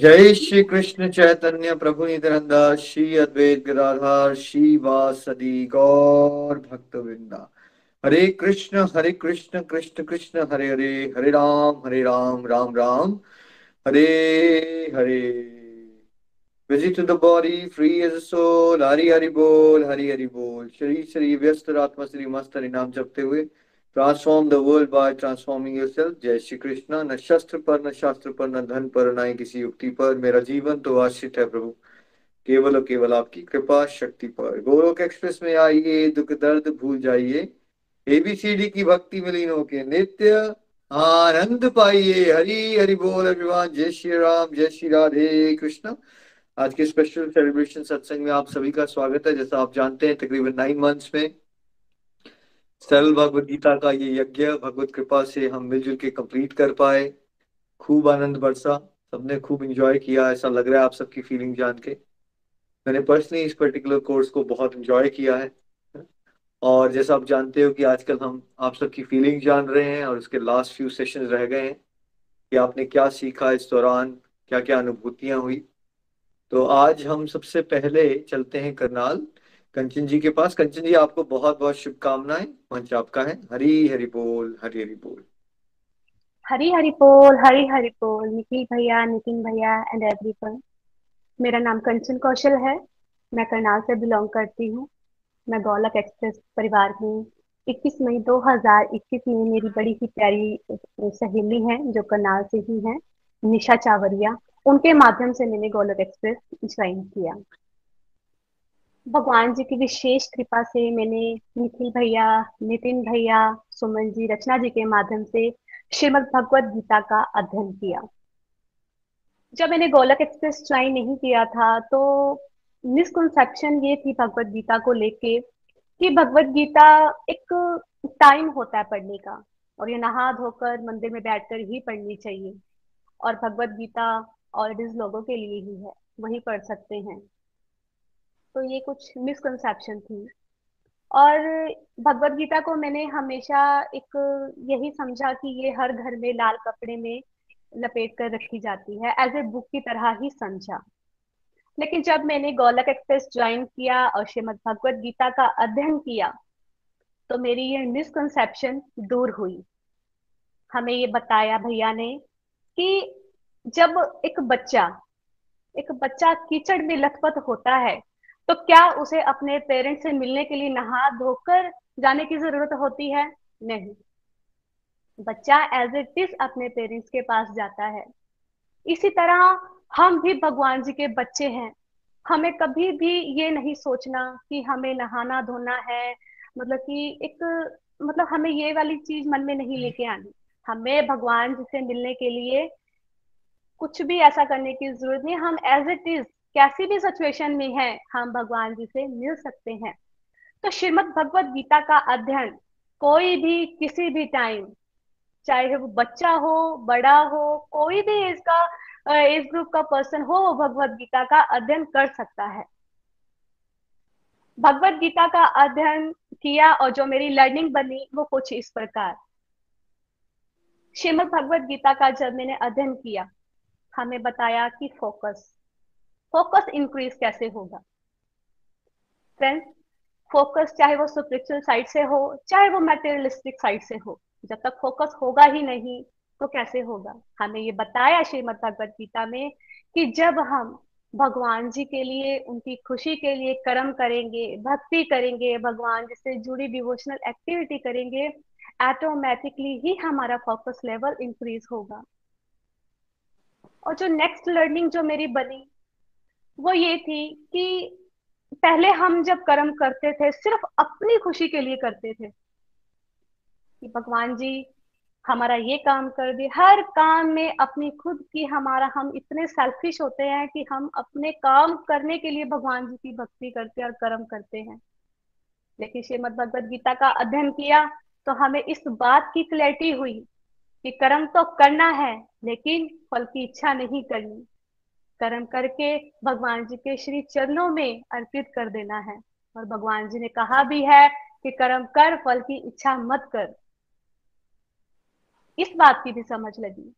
जय श्री कृष्ण चैतन्य प्रभु नित्यानंदा, श्री अद्वैत गिराधार श्री वासदी गौर भक्त वृंदा हरे कृष्ण हरे कृष्ण कृष्ण कृष्ण, हरे हरे हरे राम हरे राम राम राम, हरे हरे। To the body, free as a Hari Hari बोल, हरि हरि बोल। श्री श्री व्यस्त आत्मा श्री मस्त, हरि नाम जपते हुए transform the world by transforming yourself जय श्री कृष्ण न शस्त्र पर न शास्त्र पर न धन पर न ही किसी युक्ति पर मेरा जीवन तो आश्रित है प्रभु केवल और केवल आपकी कृपा शक्ति पर गोलोक एक्सप्रेस में आइए दुख दर्द भूल जाइए एबीसीडी की भक्ति में लीन होके नित्य आनंद पाइए हरि हरि बोल अभिमान जय श्री राम जय श्री राधे कृष्ण आज के स्पेशल सेलिब्रेशन सत्संग में आप सभी का स्वागत है जैसा आप जानते हैं तकरीबन नाइन मंथ्स में सरल भगवत गीता का ये यज्ञ भगवत कृपा से हम मिलजुल के कंप्लीट कर पाए। खूब आनंद बरसा। सबने खूब इंजॉय किया, ऐसा लग रहा है आप सबकी फीलिंग जान के। मैंने पर्सनली इस पर्टिकुलर कोर्स को बहुत इंजॉय किया है। और जैसा आप जानते हो कि आजकल हम आप सबकी फीलिंग जान रहे हैं और उसके लास्ट फ्यू सेशन रह गए हैं कि आपने क्या सीखा इस दौरान क्या क्या अनुभूतियाँ हुई। तो आज हम सबसे पहले चलते हैं करनाल। कंचन जी के पास। कंचन जी, आपको बहुत बहुत शुभकामनाएँ। मंच आपका है। हरी, हरि बोल, हरी, हरि बोल। हरी, हरि बोल, हरी, हरि बोल। निखिल भैया, नितिन भैया एंड एवरीवन मेरा नाम कंचन कौशल है। मैं करनाल से बिलोंग करती हूँ। मैं गौलक एक्सप्रेस परिवार हूँ। 21 मई 2021 में मेरी बड़ी ही प्यारी सहेली है, जो करनाल से ही है, निशा चावरिया। उनके माध्यम से मैंने गोलक एक्सप्रेस ज्वाइन किया। भगवान जी की विशेष कृपा से मैंने निखिल भैया, नितिन भैया, सुमन जी, रचना जी के माध्यम से श्रीमद भगवत गीता का अध्ययन किया। जब मैंने गोलक एक्सप्रेस ज्वाइन नहीं किया था तो मिसकंसेप्शन ये थी भगवत गीता को लेके कि भगवत गीता एक टाइम होता है पढ़ने का और ये नहा धोकर मंदिर में बैठकर ही पढ़नी चाहिए और भगवत गीता ऑलरेडी लोगों के लिए ही है, वही पढ़ सकते हैं। तो ये कुछ मिसकंसेप्शन थी। और भगवत गीता को मैंने हमेशा एक यही समझा कि ये हर घर में लाल कपड़े में लपेट कर रखी जाती है एज ए बुक की तरह ही समझा। लेकिन जब मैंने गोलक एक्सप्रेस ज्वाइन किया और श्रीमद भगवत गीता का अध्ययन किया तो मेरी ये मिसकंसेप्शन दूर हुई। हमें ये बताया भैया ने कि जब एक बच्चा एक बच्चा कीचड़ में लथपथ होता है तो क्या उसे अपने पेरेंट्स से मिलने के लिए नहा धोकर जाने की ज़रूरत होती है? नहीं। बच्चा एज इट इज़ अपने पेरेंट्स के पास जाता है। इसी तरह हम भी भगवान जी के बच्चे हैं। हमें कभी भी ये नहीं सोचना कि हमें नहाना धोना है। मतलब कि एक मतलब हमें ये वाली चीज़ मन में नहीं लेके आनी। हमें भगवान जी से मिलने के लिए कुछ भी ऐसा करने की ज़रूरत नहीं। हम एज इट इज़ कैसी भी सिचुएशन में है, हम भगवान जी से मिल सकते हैं। तो श्रीमद भगवत गीता का अध्ययन कोई भी, किसी भी टाइम चाहे वो बच्चा हो, बड़ा हो, कोई भी इसका एज ग्रुप का पर्सन हो, वो भगवत गीता का अध्ययन कर सकता है। भगवत गीता का अध्ययन किया और जो मेरी लर्निंग बनी, वो कुछ इस प्रकार। श्रीमद भगवत गीता का जब मैंने अध्ययन किया, हमें बताया कि फोकस फोकस इंक्रीज कैसे होगा? फ्रेंड्स फोकस चाहे वो स्पिरिचुअल साइड से हो, चाहे वो मेटेरियलिस्टिक साइड से हो, जब तक फोकस होगा ही नहीं तो कैसे होगा? हमें ये बताया श्रीमद भगवत गीता में कि जब हम भगवान जी के लिए, उनकी खुशी के लिए कर्म करेंगे, भक्ति करेंगे, भगवान जी से जुड़ी डिवोशनल एक्टिविटी करेंगे ऑटोमेटिकली ही हमारा फोकस लेवल इंक्रीज होगा। और जो नेक्स्ट लर्निंग जो मेरी बनी वो ये थी कि पहले हम जब कर्म करते थे, सिर्फ़ अपनी खुशी के लिए करते थे कि भगवान जी, हमारा ये काम कर दे। हर काम में अपनी खुद की, हमारा, हम इतने सेल्फिश होते हैं कि हम अपने काम करने के लिए भगवान जी की भक्ति करते और कर्म करते हैं। लेकिन श्रीमद भगवद गीता का अध्ययन किया तो हमें इस बात की क्लैरिटी हुई कि कर्म तो करना है, लेकिन फल की इच्छा नहीं करनी। कर्म करके भगवान जी के श्री चरणों में अर्पित कर देना है। और भगवान जी ने कहा भी है कि कर्म कर, फल की इच्छा मत कर। इस बात की भी समझ लगी।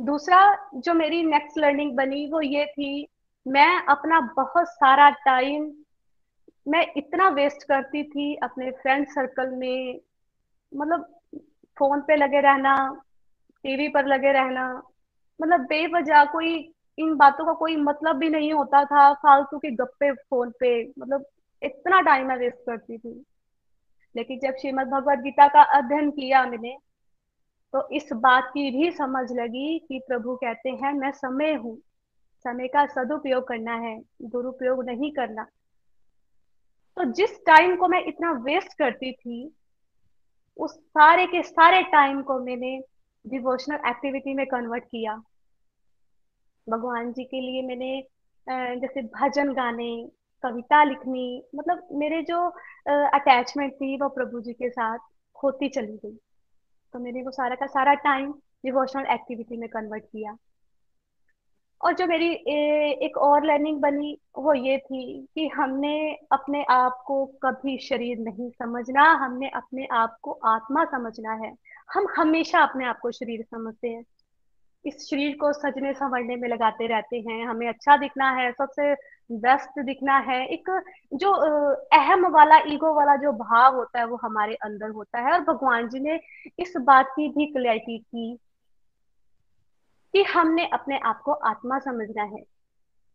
दूसरा, जो मेरी नेक्स्ट लर्निंग बनी, वो ये थी, मैं अपना बहुत सारा टाइम मैं इतना वेस्ट करती थी अपने फ्रेंड सर्कल में मतलब फ़ोन पे लगे रहना टीवी पर लगे रहना मतलब बेवजह कोई, इन बातों का कोई मतलब भी नहीं होता था फालतू के गप्पे फ़ोन पे। मतलब इतना टाइम मैं वेस्ट करती थी। लेकिन जब श्रीमद भगवद गीता का अध्ययन किया मैंने तो इस बात की भी समझ लगी कि प्रभु कहते हैं, मैं समय हूँ। समय का सदुपयोग करना है, दुरुपयोग नहीं करना। तो जिस टाइम को मैं इतना वेस्ट करती थी, उस सारे के सारे टाइम को मैंने डिवोशनल एक्टिविटी में कन्वर्ट किया। भगवान जी के लिए मैंने जैसे भजन गाने कविता लिखनी मतलब मेरे जो अटैचमेंट थी वो प्रभु जी के साथ होती चली गई। तो मैंने वो सारा का सारा टाइम डिवोशनल एक्टिविटी में कन्वर्ट किया। और जो मेरी ए, एक और लर्निंग बनी वो ये थी कि हमने अपने आप को कभी शरीर नहीं समझना हमने अपने आप को आत्मा समझना है। हम हमेशा अपने आप को शरीर समझते हैं। इस शरीर को सजने संवरने में लगाते रहते हैं। हमें अच्छा दिखना है, सबसे बेस्ट दिखना है। एक जो अहम वाला ईगो वाला जो भाव होता है, वो हमारे अंदर होता है। और भगवान जी ने इस बात की भी क्लैरिटी की कि हमने अपने आप को आत्मा समझना है।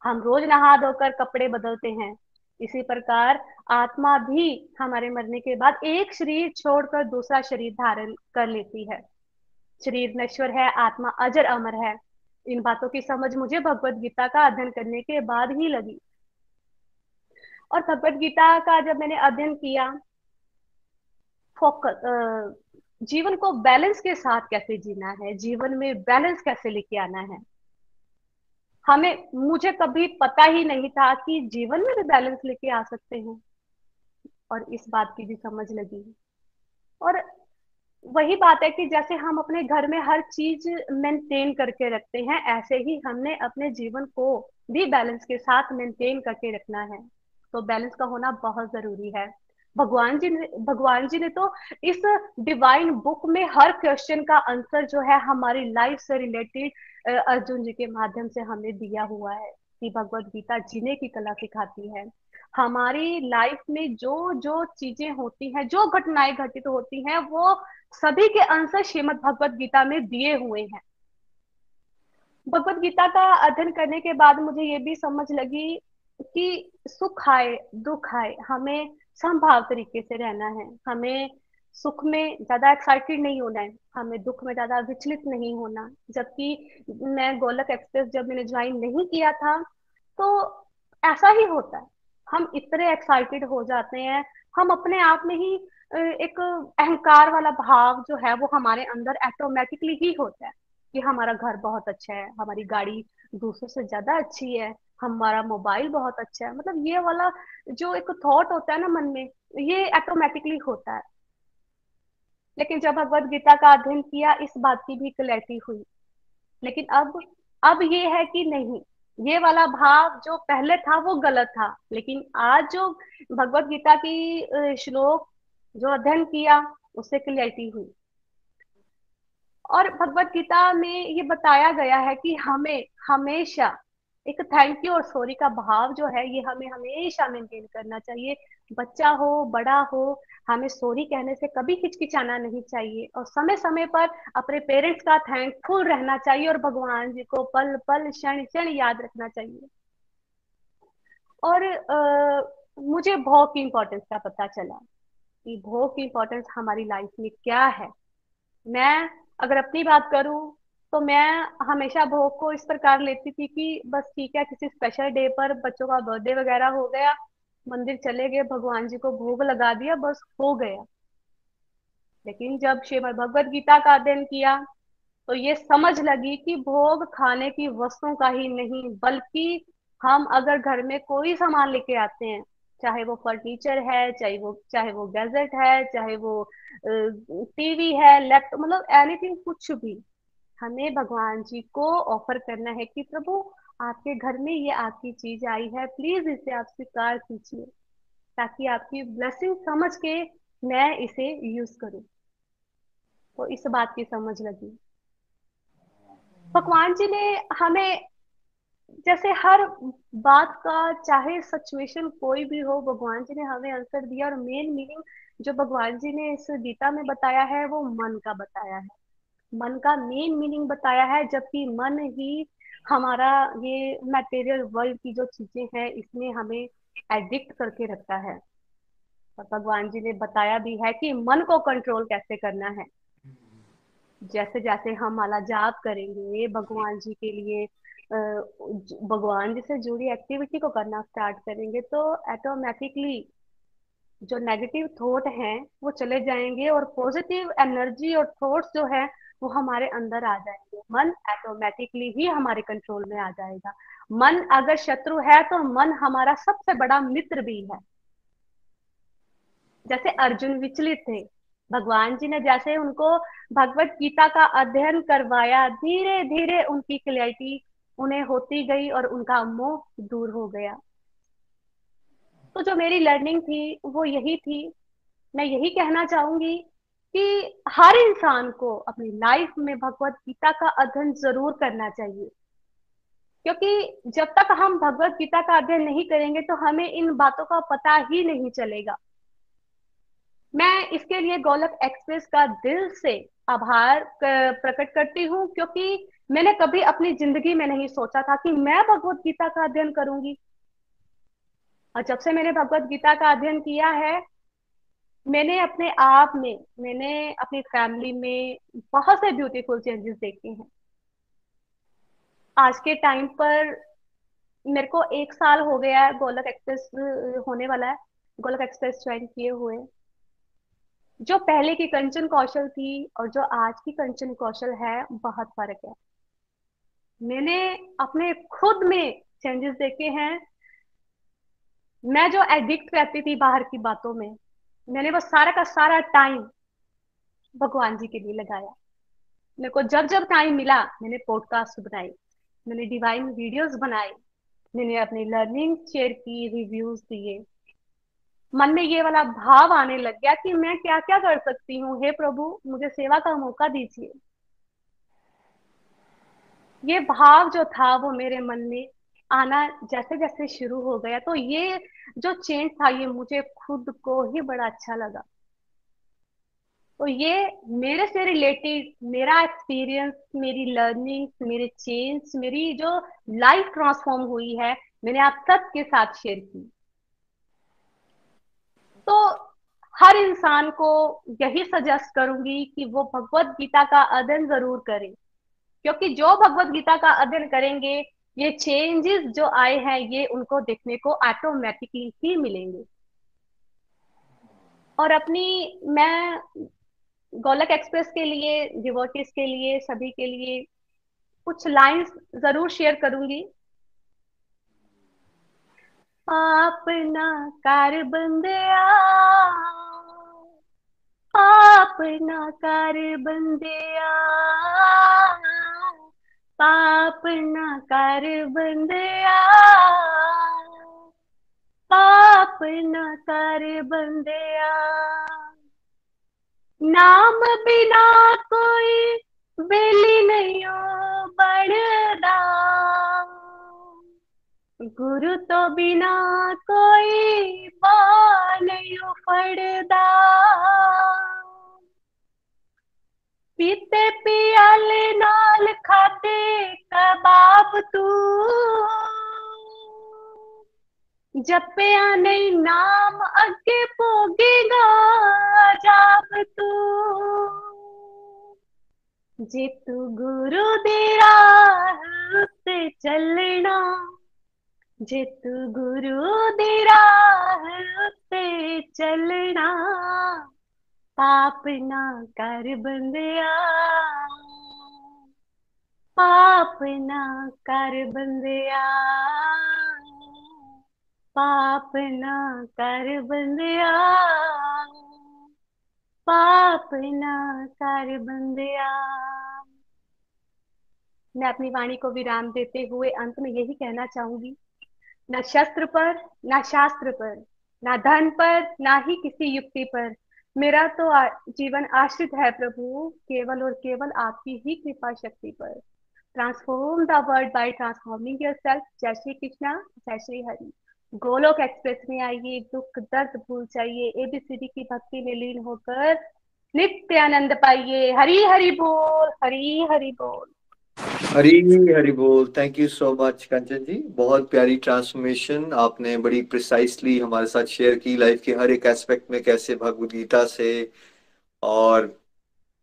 हम रोज नहा धोकर कपड़े बदलते हैं। इसी प्रकार आत्मा भी हमारे मरने के बाद एक शरीर छोड़कर दूसरा शरीर धारण कर लेती है। शरीर नश्वर है, आत्मा अजर अमर है। इन बातों की समझ मुझे भगवत गीता का अध्ययन करने के बाद ही लगी। और भगवत गीता का जब मैंने अध्ययन किया, फोकस जीवन को बैलेंस के साथ कैसे जीना है, जीवन में बैलेंस कैसे लेके आना है, हमें, मुझे कभी पता ही नहीं था कि जीवन में भी बैलेंस लेके आ सकते हैं। और इस बात की भी समझ लगी। और वही बात है कि जैसे हम अपने घर में हर चीज़ मेंटेन करके रखते हैं, ऐसे ही हमने अपने जीवन को भी बैलेंस के साथ मेंटेन करके रखना है। तो बैलेंस का होना बहुत ज़रूरी है। भगवान जी ने, भगवान जी ने तो इस डिवाइन बुक में हर क्वेश्चन का आंसर जो है हमारी लाइफ से रिलेटेड अर्जुन जी के माध्यम से हमें दिया हुआ है कि भगवत गीता जीने की कला सिखाती है। हमारी लाइफ में जो जो चीज़ें होती हैं, जो घटनाएँ घटित होती हैं, वो सभी के आंसर श्रीमद भगवत गीता में दिए हुए हैं। भगवत गीता का अध्ययन करने के बाद मुझे ये भी समझ लगी कि सुख आए, दुख आए, हमें संभाव तरीके से रहना है। हमें सुख में ज़्यादा एक्साइटेड नहीं होना है, हमें दुख में ज़्यादा विचलित नहीं होना। जबकि मैं गोलक एक्सप्रेस जब मैंने ज्वाइन नहीं किया था तो ऐसा ही होता है। हम इतने एक्साइटेड हो जाते हैं, हम अपने आप में ही एक अहंकार वाला भाव जो है वो हमारे अंदर ऑटोमेटिकली ही होता है कि हमारा घर बहुत अच्छा है, हमारी गाड़ी दूसरों से ज़्यादा अच्छी है, हमारा मोबाइल बहुत अच्छा है। मतलब ये वाला जो एक थॉट होता है ना मन में, ये ऑटोमेटिकली होता है। लेकिन जब भगवत गीता का अध्ययन किया, इस बात की भी क्लैरिटी हुई। लेकिन अब अब ये है कि नहीं, ये वाला भाव जो पहले था वो गलत था। लेकिन आज जो भगवत गीता की श्लोक जो अध्ययन किया उससे क्लैरिटी हुई। और भगवत गीता में ये बताया गया है कि हमें हमेशा एक थैंक यू और सॉरी का भाव जो है ये हमें हमेशा मेंटेन करना चाहिए। बच्चा हो बड़ा हो हमें सॉरी कहने से कभी हिचकिचाना नहीं चाहिए। और समय समय पर अपने पेरेंट्स का थैंकफुल रहना चाहिए और भगवान जी को पल पल क्षण क्षण याद रखना चाहिए। और आ, मुझे भोग की का पता चला। कि भोग की इम्पोर्टेंस हमारी लाइफ में क्या है? मैं अगर अपनी बात करूँ तो मैं हमेशा भोग को इस प्रकार लेती थी कि बस ठीक है, किसी स्पेशल डे पर बच्चों का बर्थडे वगैरह हो गया, मंदिर चले गए, भगवान जी को भोग लगा दिया, बस हो गया। लेकिन जब श्रीमद भगवत गीता का अध्ययन किया तो ये समझ लगी कि भोग खाने की वस्तुओं का ही नहीं, बल्कि हम अगर घर में कोई सामान लेके आते हैं चाहे वो फर्नीचर है, चाहे वो चाहे वो गैजेट है, चाहे वो टीवी है, लैपटॉप मतलब एनीथिंग कुछ भी, हमें भगवान जी को ऑफ़र करना है कि प्रभु, आपके घर में ये आपकी चीज़ आई है प्लीज़ इसे आप स्वीकार कीजिए, ताकि आपकी ब्लेसिंग समझ के मैं इसे यूज़ करूँ। तो इस बात की समझ लगी। भगवान जी ने हमें जैसे हर बात का, चाहे सिचुएशन कोई भी हो, भगवान जी ने हमें आंसर दिया और मेन मीनिंग जो भगवान जी ने इस गीता में बताया है, वो मन का बताया है। मन का मेन मीनिंग बताया है, जबकि मन ही हमारा ये मटेरियल वर्ल्ड की जो चीज़ें हैं, इसमें हमें एडिक्ट करके रखता है। और भगवान जी ने बताया भी है कि मन को कंट्रोल कैसे करना है। जैसे जैसे हम माला जाप करेंगे, भगवान जी के लिए भगवान जी से जुड़ी एक्टिविटी को करना स्टार्ट करेंगे तो ऑटोमेटिकली जो नेगेटिव थॉट हैं, वो चले जाएँगे और पॉजिटिव एनर्जी और थॉट्स जो है, वो हमारे अंदर आ जाएँगे। मन ऑटोमेटिकली ही हमारे कंट्रोल में आ जाएगा। मन अगर शत्रु है तो मन हमारा सबसे बड़ा मित्र भी है। जैसे अर्जुन विचलित थे, भगवान जी ने जैसे उनको भगवत गीता का अध्ययन करवाया धीरे धीरे उनकी क्लैरिटी उन्हें होती गई और उनका मोह दूर हो गया। तो जो मेरी लर्निंग थी, वो यही थी। मैं यही कहना चाहूँगी कि हर इंसान को अपनी लाइफ में भगवत गीता का अध्ययन ज़रूर करना चाहिए। क्योंकि जब तक हम भगवत गीता का अध्ययन नहीं करेंगे तो हमें इन बातों का पता ही नहीं चलेगा। मैं इसके लिए गोलक एक्सप्रेस का दिल से आभार प्रकट करती हूँ, क्योंकि मैंने कभी अपनी ज़िंदगी में नहीं सोचा था कि मैं भगवत गीता का अध्ययन करूँगी। और जब से मैंने भगवत गीता का अध्ययन किया है, मैंने अपने आप में, मैंने अपनी फैमिली में बहुत से ब्यूटीफुल चेंजेस देखे हैं। आज के टाइम पर मेरे को एक साल हो गया है, गोलक एक्सप्रेस होने वाला है। गोलक एक्सप्रेस ज्वाइन किए हुए। जो पहले की कंचन कौशल थी और जो आज की कंचन कौशल है, बहुत फ़र्क है। मैंने अपने खुद में चेंजेस देखे हैं। मैं जो एडिक्ट रहती थी बाहर की बातों में, मैंने वो सारा का सारा टाइम भगवान जी के लिए लगाया। मेरे को जब जब टाइम मिला, मैंने पॉडकास्ट बनाई, मैंने डिवाइन वीडियोस बनाए मैंने अपनी लर्निंग शेयर की रिव्यूज़ दिए। मन में ये वाला भाव आने लग गया कि मैं क्या क्या कर सकती हूँ? हे प्रभु, मुझे सेवा का मौका दीजिए। ये भाव जो था वो मेरे मन में आना जैसे जैसे शुरू हो गया तो ये जो चेंज था, ये मुझे खुद को ही बड़ा अच्छा लगा। तो ये मेरे से रिलेटेड मेरा एक्सपीरियंस मेरी लर्निंग मेरे चेंज मेरी जो लाइफ ट्रांसफॉर्म हुई है, मैंने आप सबके साथ शेयर की। तो हर इंसान को यही सजेस्ट करूँगी कि वो भगवत गीता का अध्ययन ज़रूर करें। क्योंकि जो भगवत गीता का अध्ययन करेंगे, ये चेंजेस जो आए हैं, ये उनको देखने को ऑटोमेटिकली ही मिलेंगे। और अपनी, मैं गोलक एक्सप्रेस के लिए डिवोटिस के लिए, सभी के लिए कुछ लाइंस ज़रूर शेयर करूँगी। अपना कर बंदिया। अपना कर बंदिया। पाप न कर बंदिया। पाप न कर बंदिया। नाम बिना कोई बेली नहीं बढ़दा गुरु तो बिना कोई बाल फड़दा पीते पियाले नाल खाते कबाब तू। जपिया नहीं नाम अगे भोगेगा जाब तू। जे तू गुरु दे राह चलना जे तू गुरु दी राह पे चलना, पाप ना कर बंदिया। पाप ना कर बंदिया। पाप ना कर बंदिया। पाप ना कर बंदिया। मैं अपनी वाणी को विराम देते हुए अंत में यही कहना चाहूँगी न शस्त्र पर, न शास्त्र पर, न धन पर, ना ही किसी युक्ति पर। मेरा तो जीवन आश्रित है प्रभु, केवल और केवल आपकी ही कृपा शक्ति पर। Transform the world by transforming yourself जय श्री कृष्णा, जय श्री हरि। गोलोक एक्सप्रेस में आइए, दुख, दर्द भूल जाइए एबीसीडी की भक्ति में लीन होकर नित्य आनंद पाइए। हरी, हरि बोल, हरी, हरि बोल। हरी हरी बोल। Thank you so much Kanchan ji. बहुत प्यारी ट्रांसफॉर्मेशन आपने बड़ी प्रिसाइसली हमारे साथ शेयर की लाइफ के हर एक एस्पेक्ट में कैसे भगवद गीता से और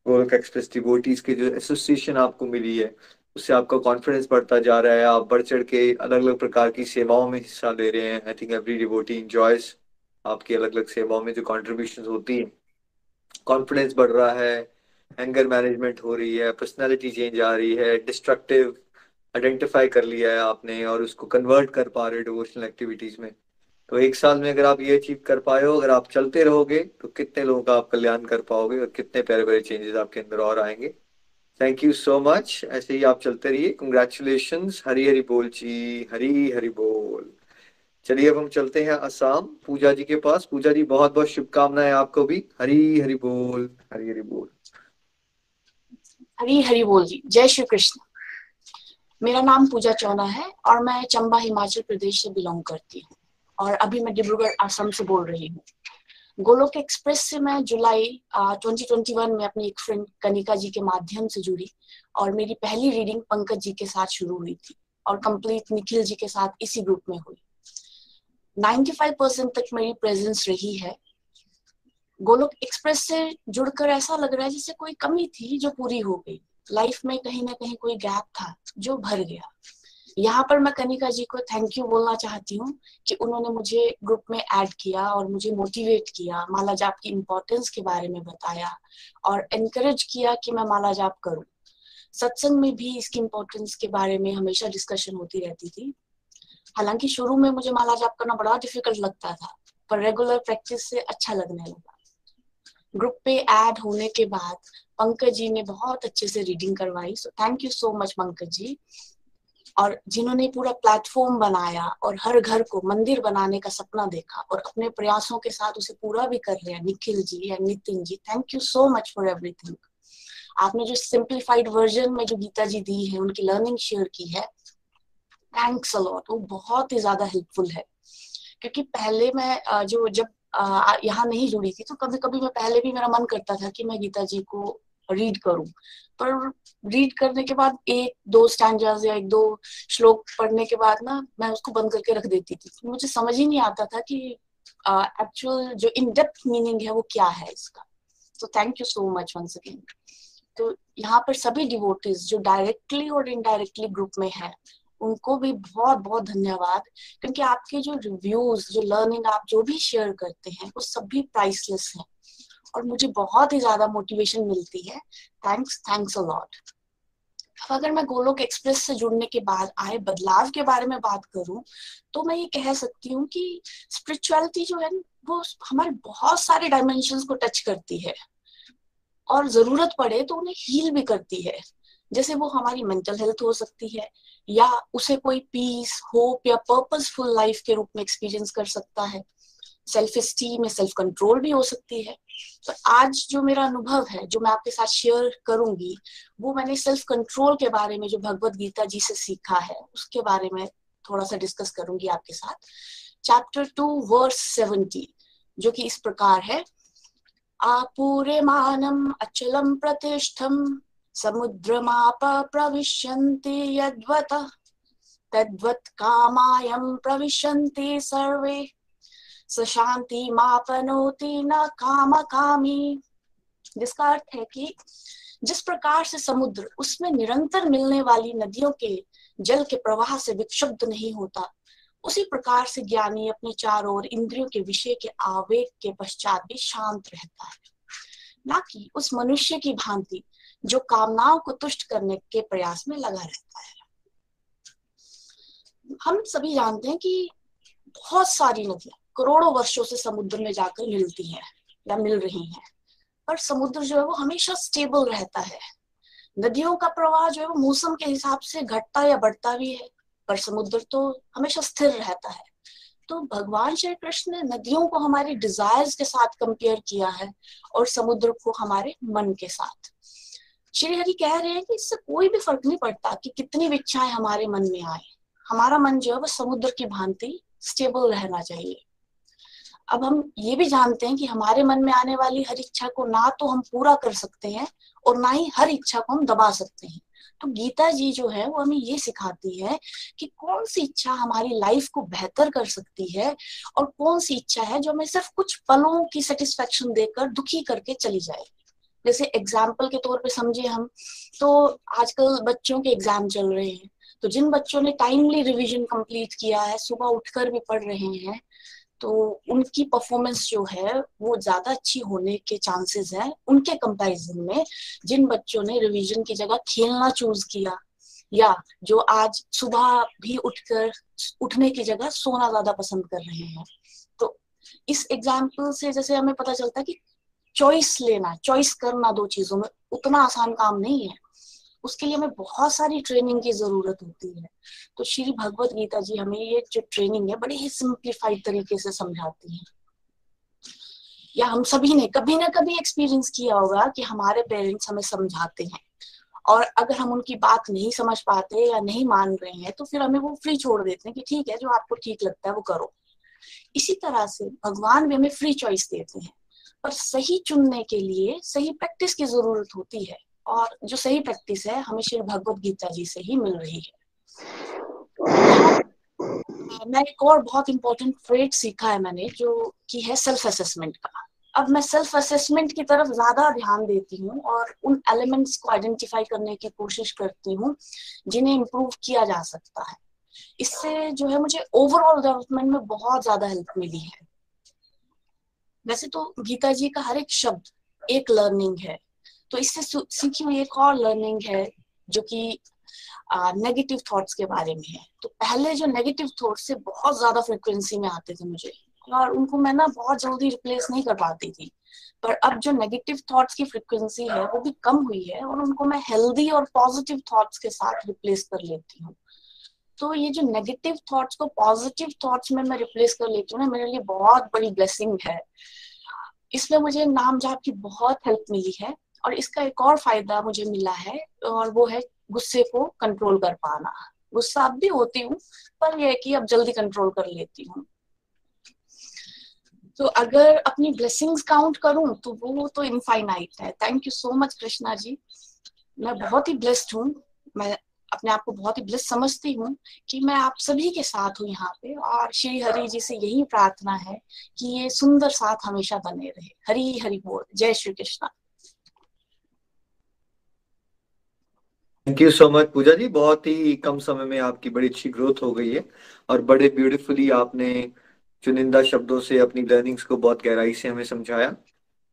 गोलक एक्सप्रेस डिवोटीज के जो एसोसिएशन आपको मिली है, उससे आपका कॉन्फिडेंस बढ़ता जा रहा है। आप बढ़ चढ़ के अलग अलग प्रकार की सेवाओं में हिस्सा ले रहे हैं। I think every devotee enjoys आपकी अलग अलग सेवाओं में जो कॉन्ट्रीब्यूशन होती है। कॉन्फिडेंस बढ़ रहा है। एंगर मैनेजमेंट हो रही है पर्सनैलिटी चेंज आ रही है डिस्ट्रक्टिव आइडेंटिफाई कर लिया है आपने और उसको कन्वर्ट कर पा रहे हो डिवोशनल एक्टिविटीज़ में। तो एक साल में अगर आप ये अचीव कर पाए हो, अगर आप चलते रहोगे तो कितने लोगों का आप कल्याण कर पाओगे और कितने प्यारे प्यारे चेंजेस आपके अंदर और आएँगे। थैंक यू सो मच ऐसे ही आप चलते रहिए। कंग्रेचुलेशन हरी हरी बोल जी। हरी हरी बोल। चलिए अब हम चलते हैं असम पूजा जी के पास। पूजा जी बहुत बहुत शुभकामनाएँ आपको भी। हरी हरी बोल। हरी हरी बोल। हरी हरी बोल जी जय श्री कृष्ण। मेरा नाम पूजा चौना है और मैं चंबा हिमाचल प्रदेश से बिलोंग करती हूँ और अभी मैं डिब्रूगढ़ असम से बोल रही हूँ। गोलोक एक्सप्रेस से मैं जुलाई ट्वेंटी ट्वेंटी वन में अपनी एक फ्रेंड कनिका जी के माध्यम से जुड़ी और मेरी पहली रीडिंग पंकज जी के साथ शुरू हुई थी और कंप्लीट निखिल जी के साथ इसी ग्रुप में हुई। 95 परसेंट तक मेरी प्रेजेंस रही है गोलोक एक्सप्रेस से जुड़कर ऐसा लग रहा है जैसे कोई कमी थी जो पूरी हो गई। लाइफ में कहीं ना कहीं कोई गैप था जो भर गया। यहाँ पर मैं कनिका जी को थैंक यू बोलना चाहती हूँ कि उन्होंने मुझे ग्रुप में ऐड किया और मुझे मोटिवेट किया माला जाप की इम्पोर्टेंस के बारे में बताया और एनकरेज किया कि मैं माला जाप करूँ। सत्संग में भी इसकी इम्पोर्टेंस के बारे में हमेशा डिस्कशन होती रहती थी। हालाँकि शुरू में मुझे माला जाप करना बड़ा डिफ़िकल्ट लगता था, पर रेगुलर प्रैक्टिस से अच्छा लगने लगा। ग्रुप पे ऐड होने के बाद पंकज जी ने बहुत अच्छे से रीडिंग करवाई। सो thank you so much Pankaj ji. और जिन्होंने पूरा प्लेटफॉर्म बनाया और हर घर को मंदिर बनाने का सपना देखा और अपने प्रयासों के साथ उसे पूरा भी कर लिया, निखिल जी या Nitin ji thank you so much for everything आपने जो सिंप्लीफाइड वर्जन में जो गीता जी दी है, उनकी लर्निंग शेयर की है थैंक्स अलॉट वो बहुत ही ज़्यादा हेल्पफुल है। क्योंकि पहले मैं जो जब यहाँ नहीं जुड़ी थी। तो कभी कभी मैं पहले भी मेरा मन करता था कि मैं गीता जी को रीड करूँ। पर रीड करने के बाद एक, दो स्टैंडर्स या एक, दो श्लोक पढ़ने के बाद ना मैं उसको बंद करके रख देती थी। मुझे समझ ही नहीं आता था कि एक्चुअल जो इन डेप्थ मीनिंग है वो क्या है इसका। तो thank you so much once again तो यहाँ पर सभी डिवोटीज जो डायरेक्टली और इनडायरेक्टली ग्रुप में है उनको भी बहुत बहुत धन्यवाद। क्योंकि आपके जो रिव्यूज़ जो लर्निंग आप जो भी शेयर करते हैं, वो सभी प्राइसलेस हैं। और मुझे बहुत ही ज़्यादा मोटिवेशन मिलती है। थैंक्स थैंक्स अ लॉट अब अगर मैं गोलोक एक्सप्रेस से जुड़ने के बाद आए, बदलाव के बारे में बात करूँ तो मैं ये कह सकती हूँ कि स्पिरिचुअलिटी जो है वो हमारे बहुत सारे डायमेंशन को टच करती है। और ज़रूरत पड़े तो उन्हें हील भी करती है। जैसे वो हमारी मेंटल हेल्थ हो सकती है, या उसे कोई पीस होप या पर्पसफुल लाइफ के रूप में एक्सपीरियंस कर सकता है। सेल्फ स्टीम या सेल्फ कंट्रोल भी हो सकती है। तो आज जो मेरा अनुभव है, जो मैं आपके साथ शेयर करूँगी, वो मैंने सेल्फ कंट्रोल के बारे में जो भगवत गीता जी से सीखा है, उसके बारे में थोड़ा सा डिस्कस करूँगी आपके साथ। चैप्टर टू वर्स सेवेंटी जो कि इस प्रकार है। आपूरे मानम अचलम प्रतिष्ठम समुद्रमाप प्रविश्यन्ति यद्वत। तद्वत् कामायं प्रविशन्ति सर्वे। स शांति मापनोति न काम कामी जिसका अर्थ है कि जिस प्रकार से समुद्र उसमें निरंतर मिलने वाली नदियों के जल के प्रवाह से विक्षुब्ध नहीं होता, उसी प्रकार से ज्ञानी अपने चारों ओर इंद्रियों के विषय के आवेग के पश्चात भी शांत रहता है। ना कि उस मनुष्य की भांति जो कामनाओं को तुष्ट करने के प्रयास में लगा रहता है। हम सभी जानते हैं कि बहुत सारी नदियाँ करोड़ों वर्षों से समुद्र में जाकर मिलती हैं या मिल रही हैं, पर समुद्र जो है वो हमेशा स्टेबल रहता है। नदियों का प्रवाह जो है वो मौसम के हिसाब से घटता या बढ़ता भी है, पर समुद्र तो हमेशा स्थिर रहता है। तो भगवान श्री कृष्ण ने नदियों को हमारे डिजायर्स के साथ कंपेयर किया है और समुद्र को हमारे मन के साथ। श्री हरि कह रहे हैं कि इससे कोई भी फ़र्क नहीं पड़ता कि कितनी इच्छाएँ हमारे मन में आए। हमारा मन जो है वो समुद्र की भांति स्टेबल रहना चाहिए। अब हम ये भी जानते हैं कि हमारे मन में आने वाली हर इच्छा को ना तो हम पूरा कर सकते हैं और ना ही हर इच्छा को हम दबा सकते हैं। तो गीता जी जो है वो हमें ये सिखाती है कि कौन सी इच्छा हमारी लाइफ को बेहतर कर सकती है और कौन सी इच्छा है जो हमें सिर्फ़ कुछ पलों की सेटिस्फेक्शन देकर दुखी करके चली जाए। जैसे एग्ज़ाम्पल के तौर पे समझे हम तो आजकल बच्चों के एग्ज़ाम चल रहे हैं। तो जिन बच्चों ने टाइमली रिवीजन कंप्लीट किया है, सुबह उठकर भी पढ़ रहे हैं तो उनकी परफॉर्मेंस जो है, वो ज़्यादा अच्छी होने के चांसेस है उनके कंपैरिजन में, जिन बच्चों ने रिवीजन की जगह खेलना चूज़ किया, या जो आज सुबह भी उठकर, उठने की जगह सोना ज़्यादा पसंद कर रहे हैं। तो इस एग्ज़ाम्पल से जैसे हमें पता चलता है कि चॉइस लेना चॉइस करना दो चीज़ों में, उतना आसान काम नहीं है। उसके लिए हमें बहुत सारी ट्रेनिंग की ज़रूरत होती है। तो श्री भगवत गीता जी हमें ये जो ट्रेनिंग है, बड़े ही सिंप्लीफाइड तरीके से समझाती है। या हम सभी ने कभी ना कभी एक्सपीरियंस किया होगा कि हमारे पेरेंट्स हमें समझाते हैं। और अगर हम उनकी बात नहीं समझ पाते या नहीं मान रहे हैं तो फिर हमें वो फ्री छोड़ देते हैं कि ठीक है, जो आपको ठीक लगता है वो करो। इसी तरह से भगवान भी हमें फ्री चॉइस देते हैं। पर सही चुनने के लिए सही प्रैक्टिस की ज़रूरत होती है। और जो सही प्रैक्टिस है, हमें श्री भगवत गीता जी से ही मिल रही है। मैं एक और बहुत इंपॉर्टेंट ट्रेड सीखा है मैंने, जो कि है सेल्फ असेसमेंट का। अब मैं सेल्फ असेसमेंट की तरफ़ ज़्यादा ध्यान देती हूँ और उन एलिमेंट्स को आइडेंटिफाई करने की कोशिश करती हूँ, जिन्हें इम्प्रूव किया जा सकता है। इससे जो है मुझे ओवरऑल डेवलपमेंट में बहुत ज़्यादा हेल्प मिली है। वैसे तो गीता जी का हर एक शब्द एक लर्निंग है। तो इससे सीखी हुई एक और लर्निंग है, जो कि नेगेटिव थॉट्स के बारे में है। तो पहले जो नेगेटिव थॉट्स से बहुत ज़्यादा फ्रिक्वेंसी में आते थे मुझे, और उनको मैं ना बहुत जल्दी रिप्लेस नहीं कर पाती थी। पर अब जो नेगेटिव थॉट्स की फ्रिक्वेंसी है, वो भी कम हुई है, और उनको मैं हेल्दी और पॉजिटिव थॉट्स के साथ रिप्लेस कर लेती हूँ। तो ये जो नेगेटिव थॉट्स को पॉजिटिव थॉट्स में मैं रिप्लेस कर लेती हूँ ना, मेरे लिए बहुत बड़ी ब्लेसिंग है। इसमें मुझे नाम जाप की बहुत हेल्प मिली है और इसका एक और फ़ायदा मुझे मिला है और वो है गुस्से को कंट्रोल कर पाना। गुस्सा अब भी होती हूँ, पर यह कि अब जल्दी कंट्रोल कर लेती हूँ। तो अगर अपनी ब्लेसिंग्स काउंट करूँ तो वो तो इनफाइनाइट है। Thank you so much Krishna ji. मैं बहुत ही ब्लेस्ड हूँ। मैं अपने आप को बहुत ही ब्लेस समझती हूँ कि मैं आप सभी के साथ हूँ यहाँ पे और श्री हरि जी से यही प्रार्थना है कि ये सुंदर साथ हमेशा बने रहे। हरी हरि बोल। जय Shri Krishna. Thank you so much Puja ji. बहुत ही कम समय में आपकी बड़ी अच्छी ग्रोथ हो गई है और बड़े ब्यूटीफुली आपने चुनिंदा शब्दों से अपनी लर्निंग्स को बहुत गहराई से हमें समझाया।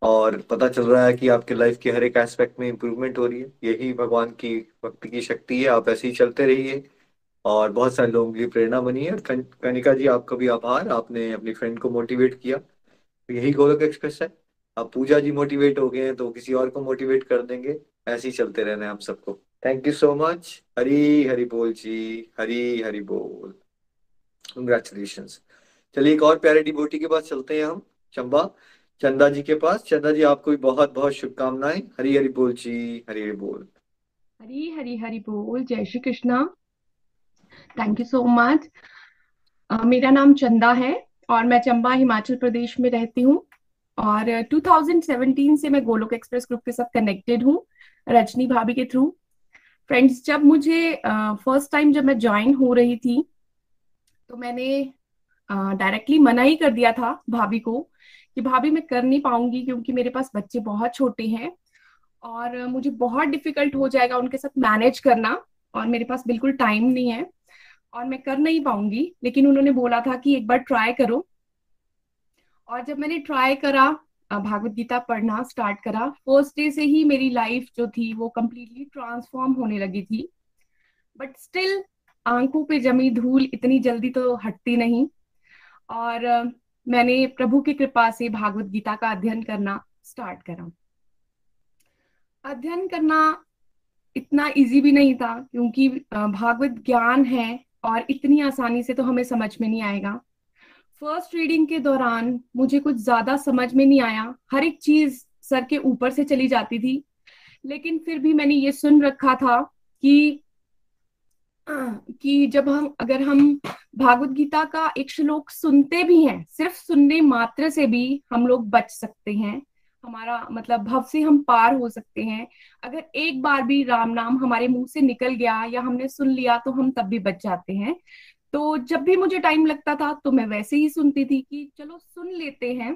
और पता चल रहा है कि आपके लाइफ के हर एक एस्पेक्ट में इम्प्रूवमेंट हो रही है। यही भगवान की भक्ति की शक्ति है। आप ऐसे ही चलते रहिए और बहुत सारे लोगों की प्रेरणा बनी है। कनिका जी, आपका भी आभार। आपने अपनी फ्रेंड को मोटिवेट किया। यही गोलक एक्सप्रेस है। अब पूजा जी मोटिवेट हो गए हैं तो किसी और को मोटिवेट कर देंगे। ऐसे ही चलते रहना है हम सबको। Thank you so much Hari Hari बोल जी। हरी हरी बोल। कंग्रेचुलेशन चलिए एक और प्यारे डिबोटी के पास चलते हैं हम। चंबा। चंदा जी के पास। चंदा जी आपको भी बहुत बहुत शुभकामनाएँ। हरी हरी बोल जी हरी हरी बोल। हरी हरी हरी बोल। जय Shri Krishna. Thank you so much मेरा नाम चंदा है और मैं चंबा हिमाचल प्रदेश में रहती हूँ। और 2017 से मैं गोलोक एक्सप्रेस ग्रुप के साथ कनेक्टेड हूँ रजनी भाभी के थ्रू फ्रेंड्स जब मुझे फ़र्स्ट uh, टाइम जब मैं ज्वाइन हो रही थी तो मैंने डायरेक्टली uh, मना ही कर दिया था भाभी को कि भाभी मैं कर नहीं पाऊँगी क्योंकि मेरे पास बच्चे बहुत छोटे हैं और मुझे बहुत डिफ़िकल्ट हो जाएगा उनके साथ मैनेज करना और मेरे पास बिल्कुल टाइम नहीं है और मैं कर नहीं पाऊँगी। लेकिन उन्होंने बोला था कि एक बार ट्राई करो। और जब मैंने ट्राई करा भागवत गीता पढ़ना स्टार्ट करा फ़र्स्ट डे से ही मेरी लाइफ जो थी वो कम्प्लीटली ट्रांसफॉर्म होने लगी थी। बट स्टिल आँखों पे जमी धूल इतनी जल्दी तो हटती नहीं। और मैंने प्रभु की कृपा से भागवत गीता का अध्ययन करना स्टार्ट करा। अध्ययन करना इतना इजी भी नहीं था, क्योंकि भागवत ज्ञान है और इतनी आसानी से तो हमें समझ में नहीं आएगा। फ़र्स्ट रीडिंग के दौरान मुझे कुछ ज़्यादा समझ में नहीं आया। हर एक चीज़ सर के ऊपर से चली जाती थी, लेकिन फिर भी मैंने ये सुन रखा था कि कि जब हम, अगर हम भागवत गीता का एक श्लोक सुनते भी हैं, सिर्फ़ सुनने मात्र से भी हम लोग बच सकते हैं। हमारा मतलब भव से हम पार हो सकते हैं। अगर एक बार भी राम नाम हमारे मुँह से निकल गया या हमने सुन लिया तो हम तब भी बच जाते हैं। तो जब भी मुझे टाइम लगता था तो मैं वैसे ही सुनती थी कि चलो सुन लेते हैं।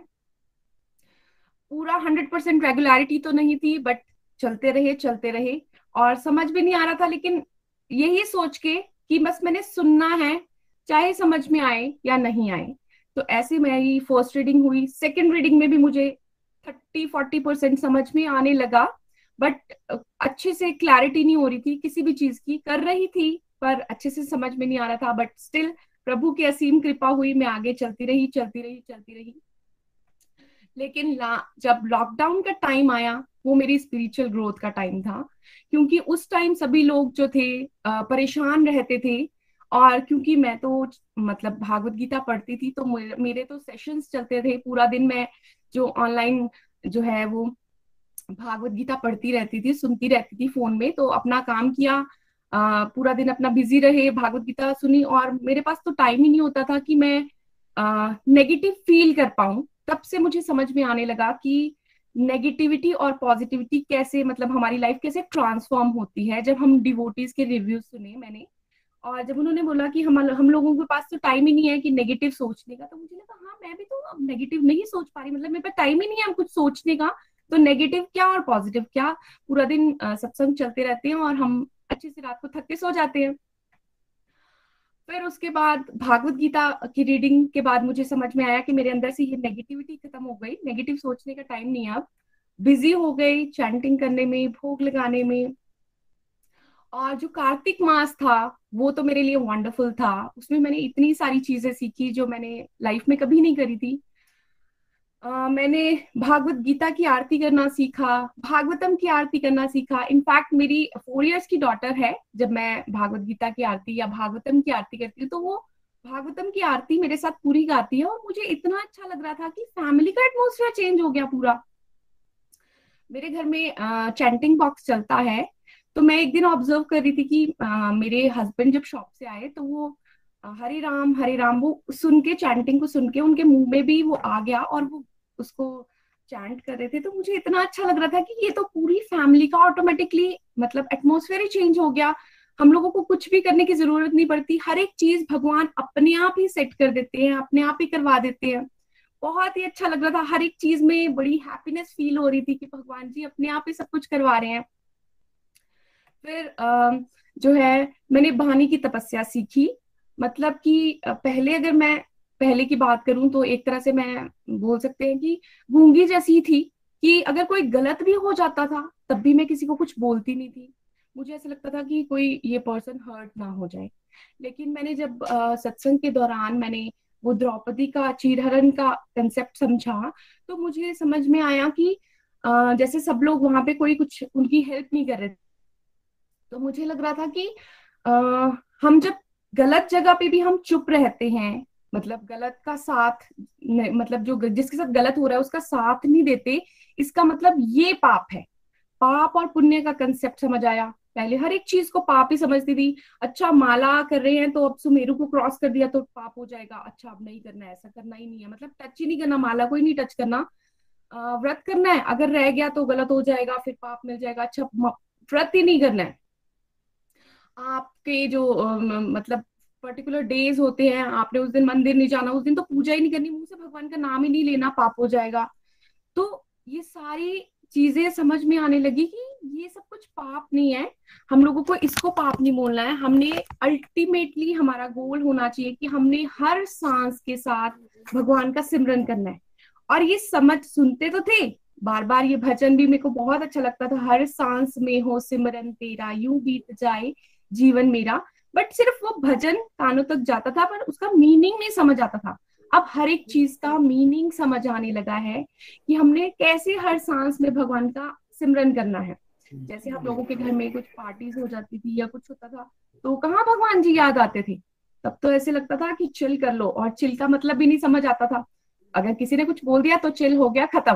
पूरा हंड्रेड परसेंट रेगुलरिटी तो नहीं थी बट चलते रहे चलते रहे। और समझ भी नहीं आ रहा था, लेकिन यही सोच के कि बस मैंने सुनना है, चाहे समझ में आए या नहीं आए। तो ऐसे मेरी फ़र्स्ट रीडिंग हुई। सेकेंड रीडिंग में भी मुझे थर्टी फोर्टी परसेंट समझ में आने लगा। बट अच्छे से क्लैरिटी नहीं हो रही थी किसी भी चीज़ की। कर रही थी, पर अच्छे से समझ में नहीं आ रहा था। बट स्टिल प्रभु की असीम कृपा हुई। मैं आगे चलती रही चलती रही चलती रही। लेकिन जब लॉकडाउन का टाइम आया वो मेरी स्पिरिचुअल ग्रोथ का टाइम था। क्योंकि उस टाइम सभी लोग जो थे परेशान रहते थे और क्योंकि मैं तो मतलब भागवत गीता पढ़ती थी तो मेरे तो सेशंस चलते थे। पूरा दिन मैं जो ऑनलाइन जो है वो भागवत गीता पढ़ती रहती थी सुनती रहती थी फ़ोन में। तो अपना काम किया आ, पूरा दिन अपना बिज़ी रहे भागवत गीता सुनी और मेरे पास तो टाइम ही नहीं होता था कि मैं नेगेटिव फील कर पाऊँ। तब से मुझे समझ में आने लगा कि नेगेटिविटी और पॉजिटिविटी कैसे मतलब हमारी लाइफ कैसे ट्रांसफॉर्म होती है, जब हम डिवोटीज के रिव्यूज़ सुने मैंने, और जब उन्होंने बोला कि हम हम लोगों के पास तो टाइम ही नहीं है कि नेगेटिव सोचने का तो मुझे लगा हाँ मैं भी तो नेगेटिव नहीं सोच पा रही मतलब मेरे पास टाइम ही नहीं है हम कुछ सोचने का तो नेगेटिव क्या और पॉजिटिव क्या? पूरा दिन सत्संग चलते रहते हैं और हम अच्छे से रात को थक के सो जाते हैं। फिर उसके बाद भागवत गीता की रीडिंग के बाद मुझे समझ में आया कि मेरे अंदर से ये नेगेटिविटी खत्म हो गई। नेगेटिव सोचने का टाइम नहीं अब। बिज़ी हो गई चैंटिंग करने में, भोग लगाने में। और जो कार्तिक मास था, वो तो मेरे लिए वंडरफुल था। उसमें मैंने इतनी सारी चीज़ें सीखी जो मैंने लाइफ में कभी नहीं करी थी। मैंने भागवत गीता की आरती करना सीखा भागवतम की आरती करना सीखा। इनफैक्ट मेरी फोर इयर्स की डॉटर है जब मैं भागवत गीता की आरती या भागवतम की आरती करती हूँ तो वो भागवतम की आरती मेरे साथ पूरी गाती है और मुझे इतना अच्छा लग रहा था कि फैमिली का एटमोसफियर चेंज हो गया पूरा। मेरे घर में चैंटिंग बॉक्स चलता है तो मैं एक दिन ऑब्ज़र्व कर रही थी कि आ, मेरे हस्बैंड जब शॉप से आए तो वो हरे राम हरे राम वो सुन के चैंटिंग को सुन के उनके मुँह में भी वो आ गया और वो उसको चैंट कर रहे थे तो मुझे इतना अच्छा लग रहा था कि ये तो पूरी फैमिली का ऑटोमेटिकली मतलब एटमोसफेयर ही चेंज हो गया। हम लोगों को कुछ भी करने की ज़रूरत नहीं पड़ती। हर एक चीज़ भगवान अपने आप ही सेट कर देते हैं, अपने आप ही करवा देते हैं। बहुत ही अच्छा लग रहा था। हर एक चीज़ में बड़ी हैप्पीनेस फील हो रही थी कि भगवान जी अपने आप ही सब कुछ करवा रहे हैं। फिर जो है, मैंने बहानी की तपस्या सीखी। मतलब कि पहले अगर मैं पहले की बात करूँ तो एक तरह से मैं बोल सकते हैं कि गूँगी जैसी थी कि अगर कोई गलत भी हो जाता था तब भी मैं किसी को कुछ बोलती नहीं थी। मुझे ऐसा लगता था कि कोई ये पर्सन हर्ट ना हो जाए। लेकिन मैंने जब सत्संग के दौरान मैंने वो द्रौपदी का चीरहरण का कंसेप्ट समझा तो मुझे समझ में आया कि आ, जैसे सब लोग वहाँ पे कोई कुछ उनकी हेल्प नहीं कर रहे थे तो मुझे लग रहा था कि आ, हम जब गलत जगह पे भी हम चुप रहते हैं मतलब गलत का साथ मतलब जो जिसके साथ गलत हो रहा है, उसका साथ नहीं देते, इसका मतलब ये पाप है। पाप और पुण्य का कंसेप्ट समझ आया। पहले हर एक चीज़ को पाप ही समझती थी। अच्छा माला कर रहे हैं तो अब सुमेरु को क्रॉस कर दिया तो पाप हो जाएगा। अच्छा अब नहीं करना है, ऐसा करना ही नहीं है। मतलब टच ही नहीं करना, माला को ही नहीं टच करना। व्रत करना है। अगर रह गया तो गलत हो जाएगा, फिर पाप मिल जाएगा। अच्छा व्रत ही नहीं करना है। आपके जो मतलब पर्टिकुलर डेज़ होते हैं, आपने उस दिन मंदिर नहीं जाना, उस दिन तो पूजा ही नहीं करनी, मुँह से भगवान का नाम ही नहीं लेना, पाप हो जाएगा। तो ये सारी चीज़ें समझ में आने लगी कि ये सब कुछ पाप नहीं है। हम लोगों को इसको पाप नहीं बोलना है। हमने अल्टीमेटली हमारा गोल होना चाहिए कि हमने हर सांस के साथ भगवान का सिमरन करना है। और ये समझ सुनते तो थे। बार बार ये भजन भी मेरे को बहुत अच्छा लगता था। हर सांस में हो सिमरन तेरा, यूँ बीत जाए जीवन मेरा। बट सिर्फ़ वो भजन कानों तक जाता था, पर उसका मीनिंग नहीं समझ आता था। अब हर एक चीज़ का मीनिंग समझ आने लगा है कि हमने कैसे हर सांस में भगवान का सिमरन करना है। जैसे हम लोगों के घर में कुछ पार्टीज़ हो जाती थी या कुछ होता था तो कहाँ भगवान जी याद आते थे? तब तो ऐसे लगता था कि चिल कर लो, और चिल का मतलब भी नहीं समझ आता था। अगर किसी ने कुछ बोल दिया तो चिल हो गया, खत्म।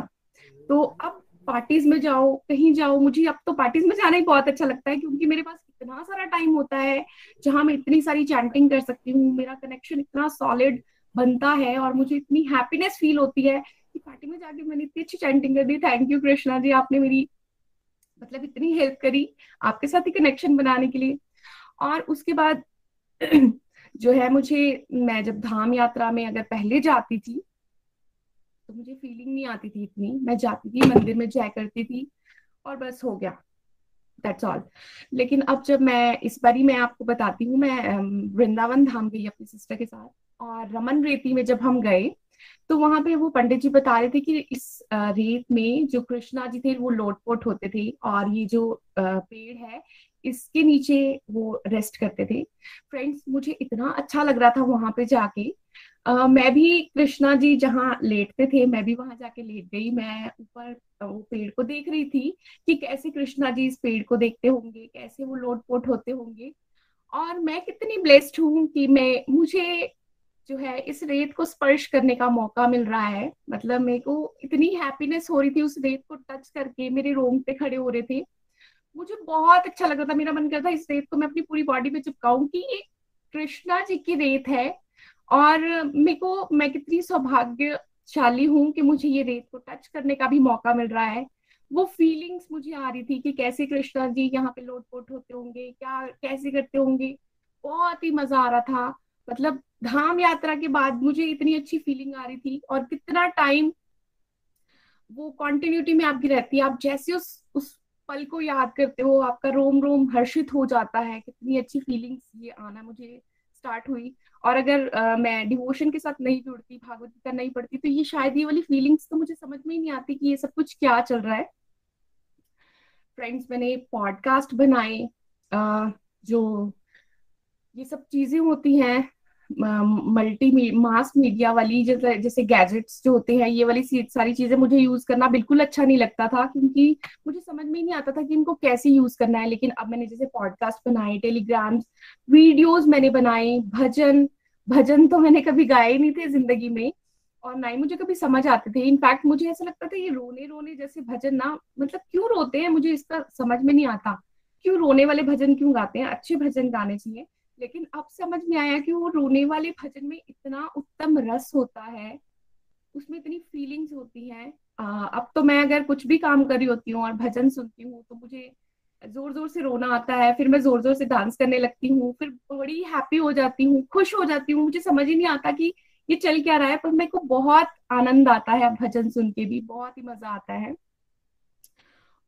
तो अब पार्टीज़ में जाओ, कहीं जाओ, मुझे अब तो पार्टीज़ में जाना ही बहुत अच्छा लगता है, क्योंकि मेरे पास इतना सारा टाइम होता है, जहाँ मैं इतनी सारी चैंटिंग कर सकती हूँ, मेरा कनेक्शन इतना सॉलिड बनता है और मुझे इतनी हैप्पीनेस फील होती है कि पार्टी में जाके मैंने इतनी अच्छी चैंटिंग कर दी। थैंक यू कृष्णा जी, आपने मेरी मतलब इतनी हेल्प करी आपके साथ ही कनेक्शन बनाने के लिए। और उसके बाद जो है मुझे, मैं जब धाम यात्रा में अगर पहले जाती थी तो मुझे फीलिंग नहीं आती थी इतनी। मैं जाती थी, मंदिर में जाया करती थी और बस हो गया। दैट्स ऑल लेकिन अब जब मैं इस बारी मैं आपको बताती हूँ, मैं वृंदावन धाम गई अपनी सिस्टर के साथ और रमन रेती में जब हम गए तो वहाँ पे वो पंडित जी बता रहे थे कि इस रेत में जो कृष्णा जी थे वो लोटपोट होते थे और ये जो पेड़ है इसके नीचे वो रेस्ट करते थे। फ्रेंड्स मुझे इतना अच्छा लग रहा था वहाँ पे जाके। Uh, मैं भी कृष्णा जी जहाँ लेटते थे मैं भी वहाँ जाके लेट गई। मैं ऊपर वो पेड़ को देख रही थी कि कैसे कृष्णा जी इस पेड़ को देखते होंगे कैसे वो लोटपोट होते होंगे। और मैं कितनी ब्लेस्ड हूँ कि मैं मुझे जो है इस रेत को स्पर्श करने का मौका मिल रहा है। मतलब मेरे को इतनी हैप्पीनेस हो रही थी उस रेत को टच करके मेरे रोंगटे खड़े हो रहे थे। मुझे बहुत अच्छा लग रहा था मेरा मन कर था इस रेत को मैं अपनी पूरी बॉडी पे चिपकाऊं कि ये कृष्णा जी की रेत है। और मेरे को, मैं कितनी सौभाग्यशाली हूँ कि मुझे ये रेत को टच करने का भी मौका मिल रहा है। वो फीलिंग्स मुझे आ रही थी कि कैसे कृष्णा जी यहाँ पे लोटपोट होते होंगे, क्या, कैसे करते होंगे? बहुत ही मज़ा आ रहा था। मतलब धाम यात्रा के बाद मुझे इतनी अच्छी फीलिंग आ रही थी और कितना टाइम वो कॉन्टिन्यूटी में आपकी रहती है। आप जैसे उस उस पल को याद करते हो, आपका रोम रोम हर्षित हो जाता है। कितनी अच्छी फीलिंग्स ये आना मुझे स्टार्ट हुई। और अगर आ, मैं डिवोशन के साथ नहीं जुड़ती भागवत गीता नहीं पढ़ती तो ये शायद ये वाली फीलिंग्स तो मुझे समझ में ही नहीं आती कि ये सब कुछ क्या चल रहा है। फ्रेंड्स मैंने पॉडकास्ट बनाए जो ये सब चीज़ें होती हैं मल्टी मास मीडिया वाली जैसे जैसे गैजेट्स जो होते हैं, ये वाली सारी चीज़ें मुझे यूज़ करना बिल्कुल अच्छा नहीं लगता था, क्योंकि मुझे समझ में ही नहीं आता था कि इनको कैसे यूज़ करना है। लेकिन अब मैंने जैसे पॉडकास्ट बनाए टेलीग्राम्स वीडियोज़ मैंने बनाए, भजन भजन तो मैंने कभी गाए ही नहीं थे ज़िंदगी में, और ना ही मुझे कभी समझ आते थे। इनफैक्ट मुझे ऐसा लगता था ये रोने रोने जैसे भजन ना मतलब क्यों रोते हैं? मुझे इसका समझ में नहीं आता। क्यों रोने वाले भजन क्यों गाते हैं? अच्छे भजन गाने चाहिए। लेकिन अब समझ में आया कि वो रोने वाले भजन में इतना उत्तम रस होता है उसमें इतनी फीलिंग्स होती हैं। अब तो मैं अगर कुछ भी काम कर रही होती हूँ और भजन सुनती हूँ तो मुझे ज़ोर ज़ोर से रोना आता है फिर मैं ज़ोर ज़ोर से डांस करने लगती हूँ फिर बड़ी हैप्पी हो जाती हूँ खुश हो जाती हूँ। मुझे समझ ही नहीं आता कि ये चल क्या रहा है पर मेरे को बहुत आनंद आता है भजन सुन के भी बहुत ही मज़ा आता है।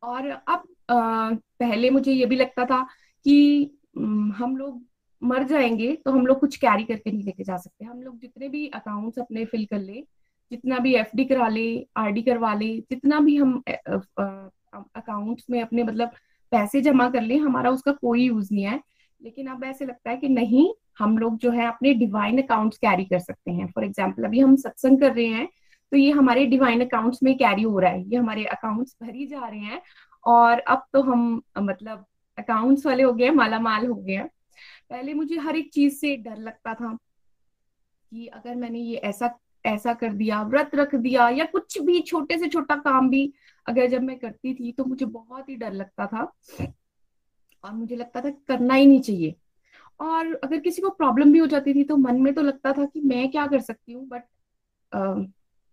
और अब आ, पहले मुझे ये भी लगता था कि हम लोग मर जाएँगे तो हम लोग कुछ कैरी करके नहीं लेके जा सकते। हम लोग जितने भी अकाउंट्स अपने फिल कर ले, जितना भी एफडी करा ले आरडी करवा ले, जितना भी हम अकाउंट्स में अपने मतलब पैसे जमा कर ले, हमारा उसका कोई यूज़ नहीं है। लेकिन अब ऐसे लगता है कि नहीं, हम लोग जो है अपने डिवाइन अकाउंट्स कैरी कर सकते हैं। फॉर एग्ज़ाम्पल अभी हम सत्संग कर रहे हैं तो ये हमारे डिवाइन अकाउंट्स में कैरी हो रहा है। ये हमारे अकाउंट्स भरी जा रहे हैं। और अब तो हम मतलब अकाउंट्स वाले हो गए माला माल हो गए पहले मुझे हर एक चीज़ से डर लगता था कि अगर मैंने ये ऐसा ऐसा कर दिया, व्रत रख दिया या कुछ भी छोटे से छोटा काम भी अगर जब मैं करती थी तो मुझे बहुत ही डर लगता था और मुझे लगता था करना ही नहीं चाहिए। और अगर किसी को प्रॉब्लम भी हो जाती थी तो मन में तो लगता था कि मैं क्या कर सकती हूँ, बट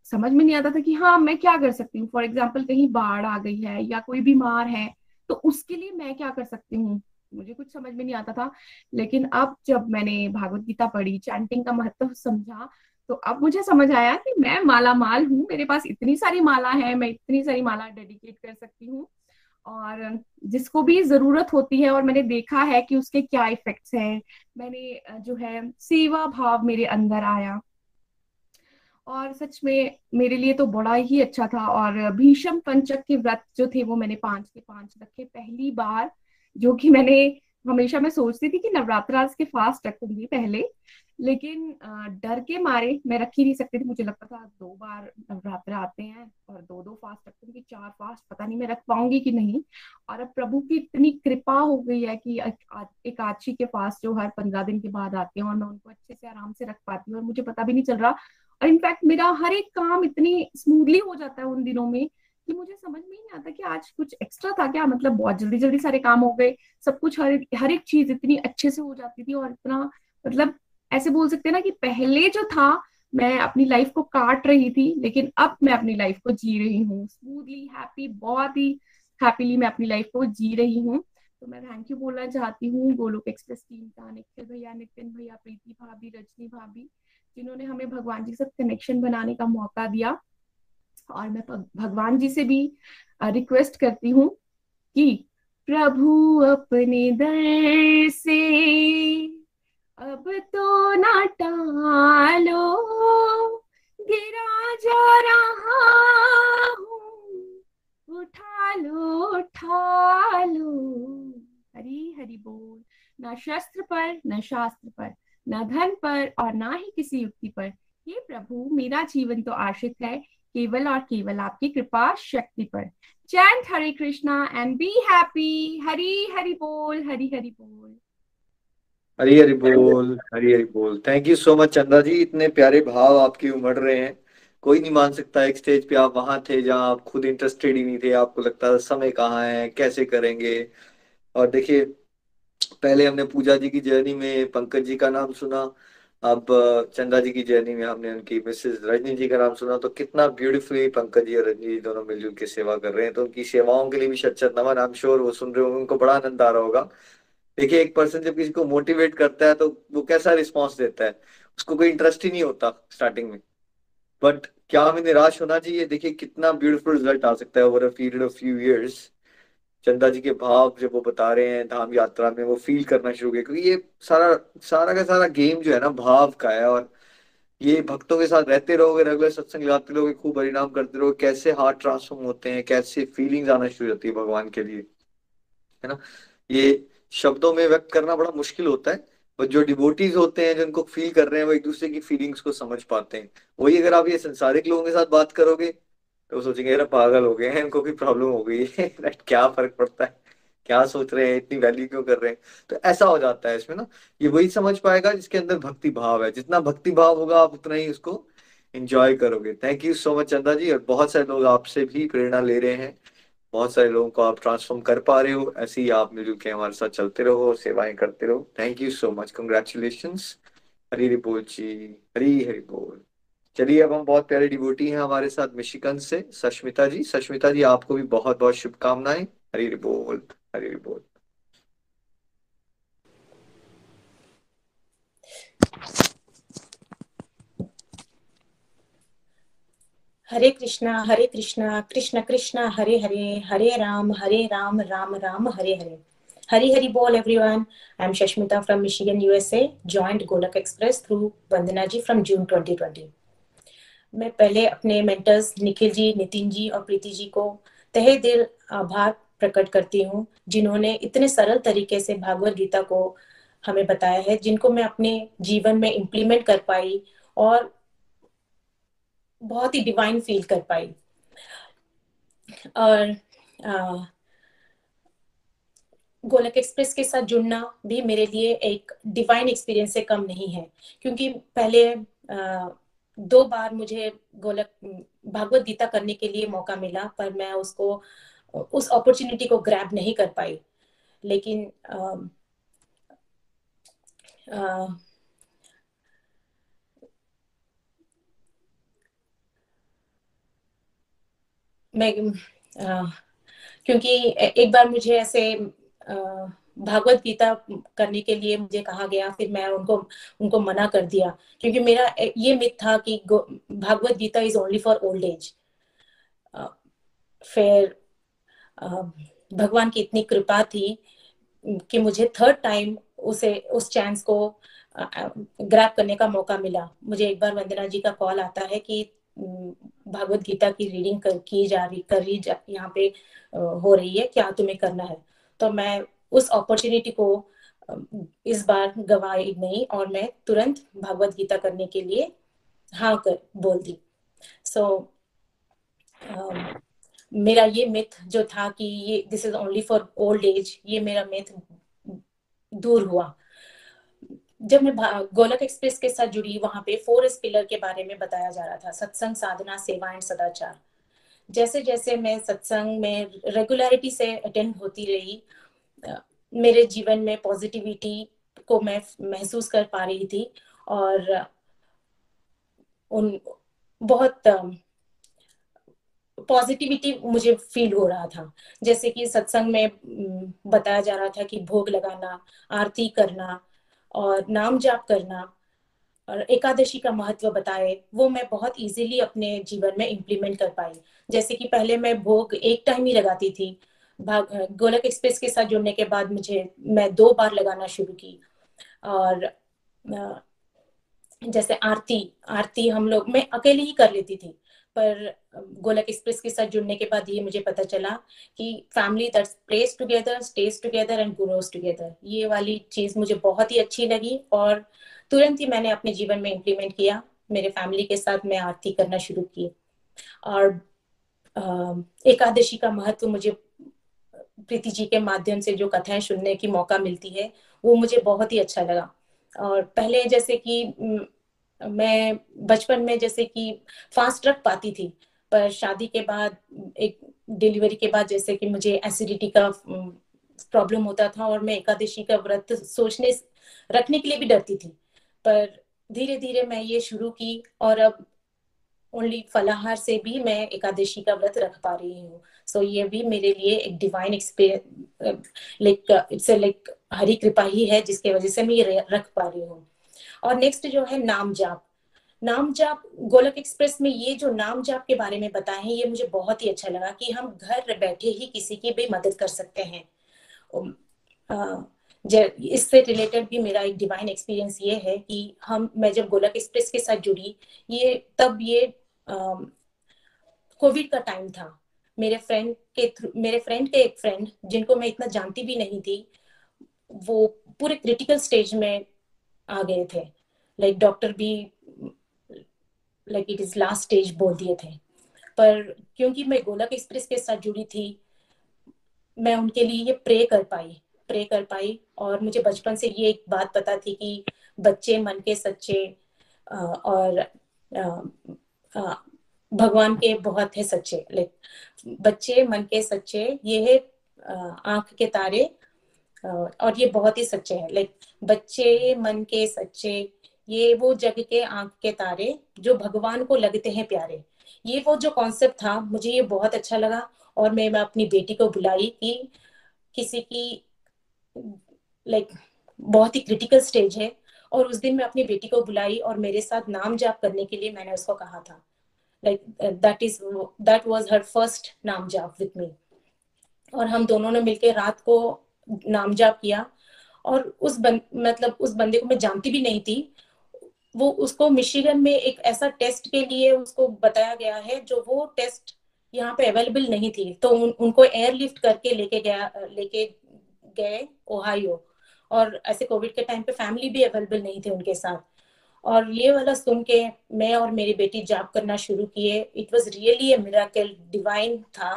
समझ में नहीं आता था कि हाँ मैं क्या कर सकती हूँ। फॉर एग्ज़ाम्पल कहीं बाढ़ आ गई है या कोई बीमार है तो उसके लिए मैं क्या कर सकती हूँ? मुझे कुछ समझ में नहीं आता था। लेकिन अब जब मैंने भागवत गीता पढ़ी चैंटिंग का महत्व समझा तो अब मुझे समझ आया कि मैं माला माल हूँ। मेरे पास इतनी सारी माला है, मैं इतनी सारी माला डेडिकेट कर सकती हूँ। और जिसको भी ज़रूरत होती है और मैंने देखा है कि उसके क्या इफेक्ट्स हैं, मैंने जो है, सेवा भाव मेरे अंदर आया। और सच में मेरे लिए तो बड़ा ही अच्छा था। और भीषम पंचक के व्रत जो थे वो मैंने पाँच के पाँच रखे। पहली बार जो कि मैंने हमेशा मैं सोचती थी कि नवरात्र के फास्ट रखूँगी पहले, लेकिन डर के मारे मैं रख ही नहीं सकती थी। मुझे लगता था दो बार नवरात्र आते हैं और दो दो फास्ट रखूँगी, चार फास्ट, पता नहीं मैं रख पाऊँगी कि नहीं। और अब प्रभु की इतनी कृपा हो गई है कि एक आची के फास्ट जो हर पंद्रह दिन के बाद आते हैं और मैं उनको अच्छे से आराम से रख पाती हूँ और मुझे पता भी नहीं चल रहा। और इनफैक्ट मेरा हर एक काम इतनी स्मूथली हो जाता है उन दिनों में कि मुझे समझ में नहीं आता कि आज कुछ एक्स्ट्रा था क्या? मतलब बहुत जल्दी जल्दी सारे काम हो गए, सब कुछ हर हर एक चीज़ इतनी अच्छे से हो जाती थी और इतना मतलब ऐसे बोल सकते हैं ना कि पहले जो था, मैं अपनी लाइफ को काट रही थी, लेकिन अब मैं अपनी लाइफ को जी रही हूँ। स्मूथली हैप्पी बहुत ही हैप्पीली मैं अपनी लाइफ को जी रही हूँ। तो मैं थैंक यू बोलना चाहती हूँ, गोलोक एक्सप्रेस टीम का, निखिल भैया, नितिन भैया, प्रीति भाभी, रजनी भाभी, जिन्होंने हमें भगवान जी से कनेक्शन बनाने का मौका दिया। और मैं भगवान जी से भी रिक्वेस्ट करती हूँ कि प्रभु अपने दर से अब तो ना टालो, गिरा जा रहा हूँ। उठा लो उठा लो हरी हरी बोल। न शस्त्र पर, न शास्त्र पर, न धन पर और ना ही किसी युक्ति पर। ये प्रभु, मेरा जीवन तो आश्रित है। केवल और केवल आपकी कृपा शक्ति पर। Chant Hare Krishna and be happy Hari, Hari बोल, हरी, हरि बोल। हरी हरी बोल, हरी हरी बोल। थैंक यू सो मच चंदा जी। इतने प्यारे भाव आपके उमड़ रहे हैं। कोई नहीं मान सकता एक स्टेज पे आप वहाँ थे जहाँ आप खुद इंटरेस्टेड ही नहीं थे। आपको लगता था समय कहाँ है, कैसे करेंगे? और देखिए, पहले हमने पूजा जी की जर्नी में पंकज जी का नाम सुना। अब चंदा जी की जर्नी में हमने उनकी मिसेस रजनी जी का नाम सुना तो कितना ब्यूटीफुली पंकज जी और रजनी जी दोनों मिलजुल के सेवा कर रहे हैं। तो उनकी सेवाओं के लिए भी शत नमन। आई एम श्योर वो सुन रहे होंगे, उनको बड़ा आनंद आ रहा होगा। देखिए, एक पर्सन जब किसी को मोटिवेट करता है तो वो कैसा रिस्पॉन्स देता है? उसको कोई इंटरेस्ट ही नहीं होता स्टार्टिंग में। बट क्या हमें निराश होना चाहिए? देखिए, कितना ब्यूटीफुल रिज़ल्ट आ सकता है over a period of few years Chanda ji के भाव जब वो बता रहे हैं, धाम यात्रा में वो फील करना शुरू किया क्योंकि ये सारा सारा का सारा गेम जो है ना, भाव का है और ये भक्तों के साथ रहते रहोगे रेगुलर सत्संग लगाते रहोगे, खूब परिणाम करते रहोगे, कैसे हार्ट ट्रांसफॉर्म होते हैं, कैसे फीलिंग्स आना शुरू होती है भगवान के लिए, है ना? ये शब्दों में व्यक्त करना बड़ा मुश्किल होता है और जो डिवोटीज होते हैं जिनको फील कर रहे हैं, वो एक दूसरे की फीलिंग्स को समझ पाते हैं। वही अगर आप ये संसारिक लोगों के साथ बात करोगे तो सोचेंगे यार पागल हो गए हैं, इनको भी प्रॉब्लम हो गई है। क्या फ़र्क पड़ता है? क्या सोच रहे हैं? इतनी वैल्यू क्यों कर रहे हैं? तो ऐसा हो जाता है इसमें ना। ये वही समझ पाएगा जिसके अंदर भक्ति भाव है। जितना भक्ति भाव होगा, आप उतना ही उसको एंजॉय करोगे। थैंक यू सो मच चंदा जी और बहुत सारे लोग आपसे भी प्रेरणा ले रहे हैं। बहुत सारे लोगों को आप ट्रांसफॉर्म कर पा रहे हो। ऐसे ही आप मिलजुल के हमारे साथ चलते रहो सेवाएँ करते रहो। Thank you so much congratulation Hari Hari बोल जी। हरी हरी बोल। चलिए, अब हम बहुत प्यारे डिवोटी हैं हमारे साथ मिशिकन से, सश्मिता जी। सश्मिता जी, आपको भी बहुत बहुत शुभकामनाएँ। हरी बोल हरी बोल। हरे कृष्णा हरे कृष्णा, कृष्ण कृष्ण, हरे हरे हरे राम हरे राम राम राम, हरे हरे। हरी हरी बोल everyone I am Shashmita from Michigan USA joint Golok express through Vandana ji from June 2020 मैं पहले अपने मेंटर्स निखिल जी नितिन जी और प्रीति जी को तहे दिल आभार प्रकट करती हूँ जिन्होंने इतने सरल तरीके से भागवत गीता को हमें बताया है जिनको मैं अपने जीवन में इम्प्लीमेंट कर पाई और बहुत ही डिवाइन फील कर पाई। और गोलक एक्सप्रेस के साथ जुड़ना भी मेरे लिए एक डिवाइन एक्सपीरियंस से कम नहीं है क्योंकि पहले आ, दो बार मुझे गोलक भागवत गीता करने के लिए मौका मिला पर मैं उसको उस अपॉर्चुनिटी को ग्रैब नहीं कर पाई। लेकिन आ, आ, मैं आ, क्योंकि एक बार मुझे ऐसे आ, भागवत गीता करने के लिए मुझे कहा गया फिर मैं उनको उनको मना कर दिया। क्योंकि मेरा ये मिथ था कि Bhagavad Gita is only for old age फिर भगवान की इतनी कृपा थी कि मुझे थर्ड टाइम उसे उस चांस को ग्रैप करने का मौका मिला। मुझे एक बार वंदना जी का कॉल आता है कि भागवत गीता की रीडिंग कर, की जा रही कर रही यहाँ पे हो रही है क्या तुम्हें करना है? तो मैं उस अपॉर्चुनिटी को इस बार गवाई नहीं और मैं तुरंत भागवत गीता करने के लिए हाँ कर बोल दी। सो so, मेरा ये मिथ जो था कि ये this is only for old age ये मेरा मिथ दूर हुआ। जब मैं गोलक एक्सप्रेस के साथ जुड़ी वहाँ पे फोर पिलर के बारे में बताया जा रहा था सत्संग साधना सेवा एंड सदाचार। जैसे जैसे मैं सत्संग में रेगुलरिटी से अटेंड होती रही मेरे जीवन में पॉजिटिविटी को मैं महसूस कर पा रही थी और उन, बहुत पॉजिटिविटी मुझे फील हो रहा था। जैसे कि सत्संग में बताया जा रहा था कि भोग लगाना, आरती करना और नाम जाप करना और एकादशी का महत्व बताए, वो मैं बहुत इजीली अपने जीवन में इम्प्लीमेंट कर पाई। जैसे कि पहले मैं भोग एक टाइम ही लगाती थी गोलक एक्सप्रेस के साथ जुड़ने के बाद मुझे, मैं दो बार लगाना शुरू की। और जैसे आरती आरती हम लोग, मैं अकेले ही कर लेती थी, पर गोलक एक्सप्रेस के साथ जुड़ने के बाद ये मुझे पता चला कि family that prays together, stays together and grows together. ये वाली चीज़ मुझे बहुत ही अच्छी लगी और तुरंत ही मैंने अपने जीवन में इम्प्लीमेंट किया। मेरे फैमिली के साथ मैं आरती करना शुरू की। और एकादशी का महत्व मुझे प्रीति जी के माध्यम से जो कथाएँ सुनने की मौका मिलती है, वो मुझे बहुत ही अच्छा लगा। और पहले जैसे कि, मैं बचपन में जैसे कि फास्ट रख पाती थी, पर शादी के बाद, एक डिलीवरी के बाद जैसे कि मुझे एसिडिटी का प्रॉब्लम होता था और मैं एकादशी का व्रत सोचने, रखने के लिए भी डरती थी। पर धीरे धीरे मैं ये शुरू की और अब ओनली फलाहार से भी मैं एकादशी का व्रत रख पा रही हूँ। सो so, ये भी मेरे लिए एक divine experience like it's Hari कृपा ही है जिसके वजह से मैं ये रख पा रही हूँ। और नेक्स्ट जो है नाम जाप। नाम जाप गोलक एक्सप्रेस में ये जो नाम जाप के बारे में बताए हैं ये मुझे बहुत ही अच्छा लगा कि हम घर बैठे ही किसी की भी मदद कर सकते हैं। इससे रिलेटेड भी मेरा एक डिवाइन एक्सपीरियंस ये है कि हम मैं जब गोलक एक्सप्रेस के साथ जुड़ी ये तब ये कोविड का टाइम था। मेरे फ्रेंड के थ्रू मेरे फ्रेंड के एक फ्रेंड जिनको मैं इतना जानती भी नहीं थी, वो पूरे क्रिटिकल स्टेज में आ गए थे। लाइक डॉक्टर भी like it is last stage बोल दिए थे। पर क्योंकि मैं गोलक एक्सप्रेस के साथ जुड़ी थी, मैं उनके लिए ये प्रे कर पाई प्रे कर पाई। और मुझे बचपन से ये एक बात पता थी कि बच्चे मन के सच्चे और भगवान के बहुत है सच्चे लाइक बच्चे, मन के सच्चे, ये है आँख के तारे और ये बहुत ही सच्चे है। लाइक बच्चे, मन के सच्चे, ये वो जग के आँख के तारे जो भगवान को लगते हैं प्यारे। ये वो जो कॉन्सेप्ट था, मुझे ये बहुत अच्छा लगा, और मैं मैं अपनी बेटी को बुलाई कि किसी की लाइक बहुत ही क्रिटिकल स्टेज है। और उस दिन मैं अपनी बेटी को बुलाई और मेरे साथ नाम जाप करने के लिए मैंने उसको कहा था। Like that is that was her first नाम जाप विथ मी और हम दोनों ने मिलकर रात को नाम जाप किया और उस बन, मतलब उस बंदे को मैं जानती भी नहीं थी। वो उसको मिशिगन में एक ऐसा टेस्ट के लिए उसको बताया गया है जो वो टेस्ट यहाँ पे अवेलेबल नहीं थी। तो उन, उनको एयरलिफ्ट करके लेके गया लेके गए ओहायो और ऐसे कोविड के टाइम पे फैमिली भी अवेलेबल नहीं थे उनके साथ। और ये वाला सुन के मैं और मेरी बेटी जाप करना शुरू किए। It was really a miracle divine था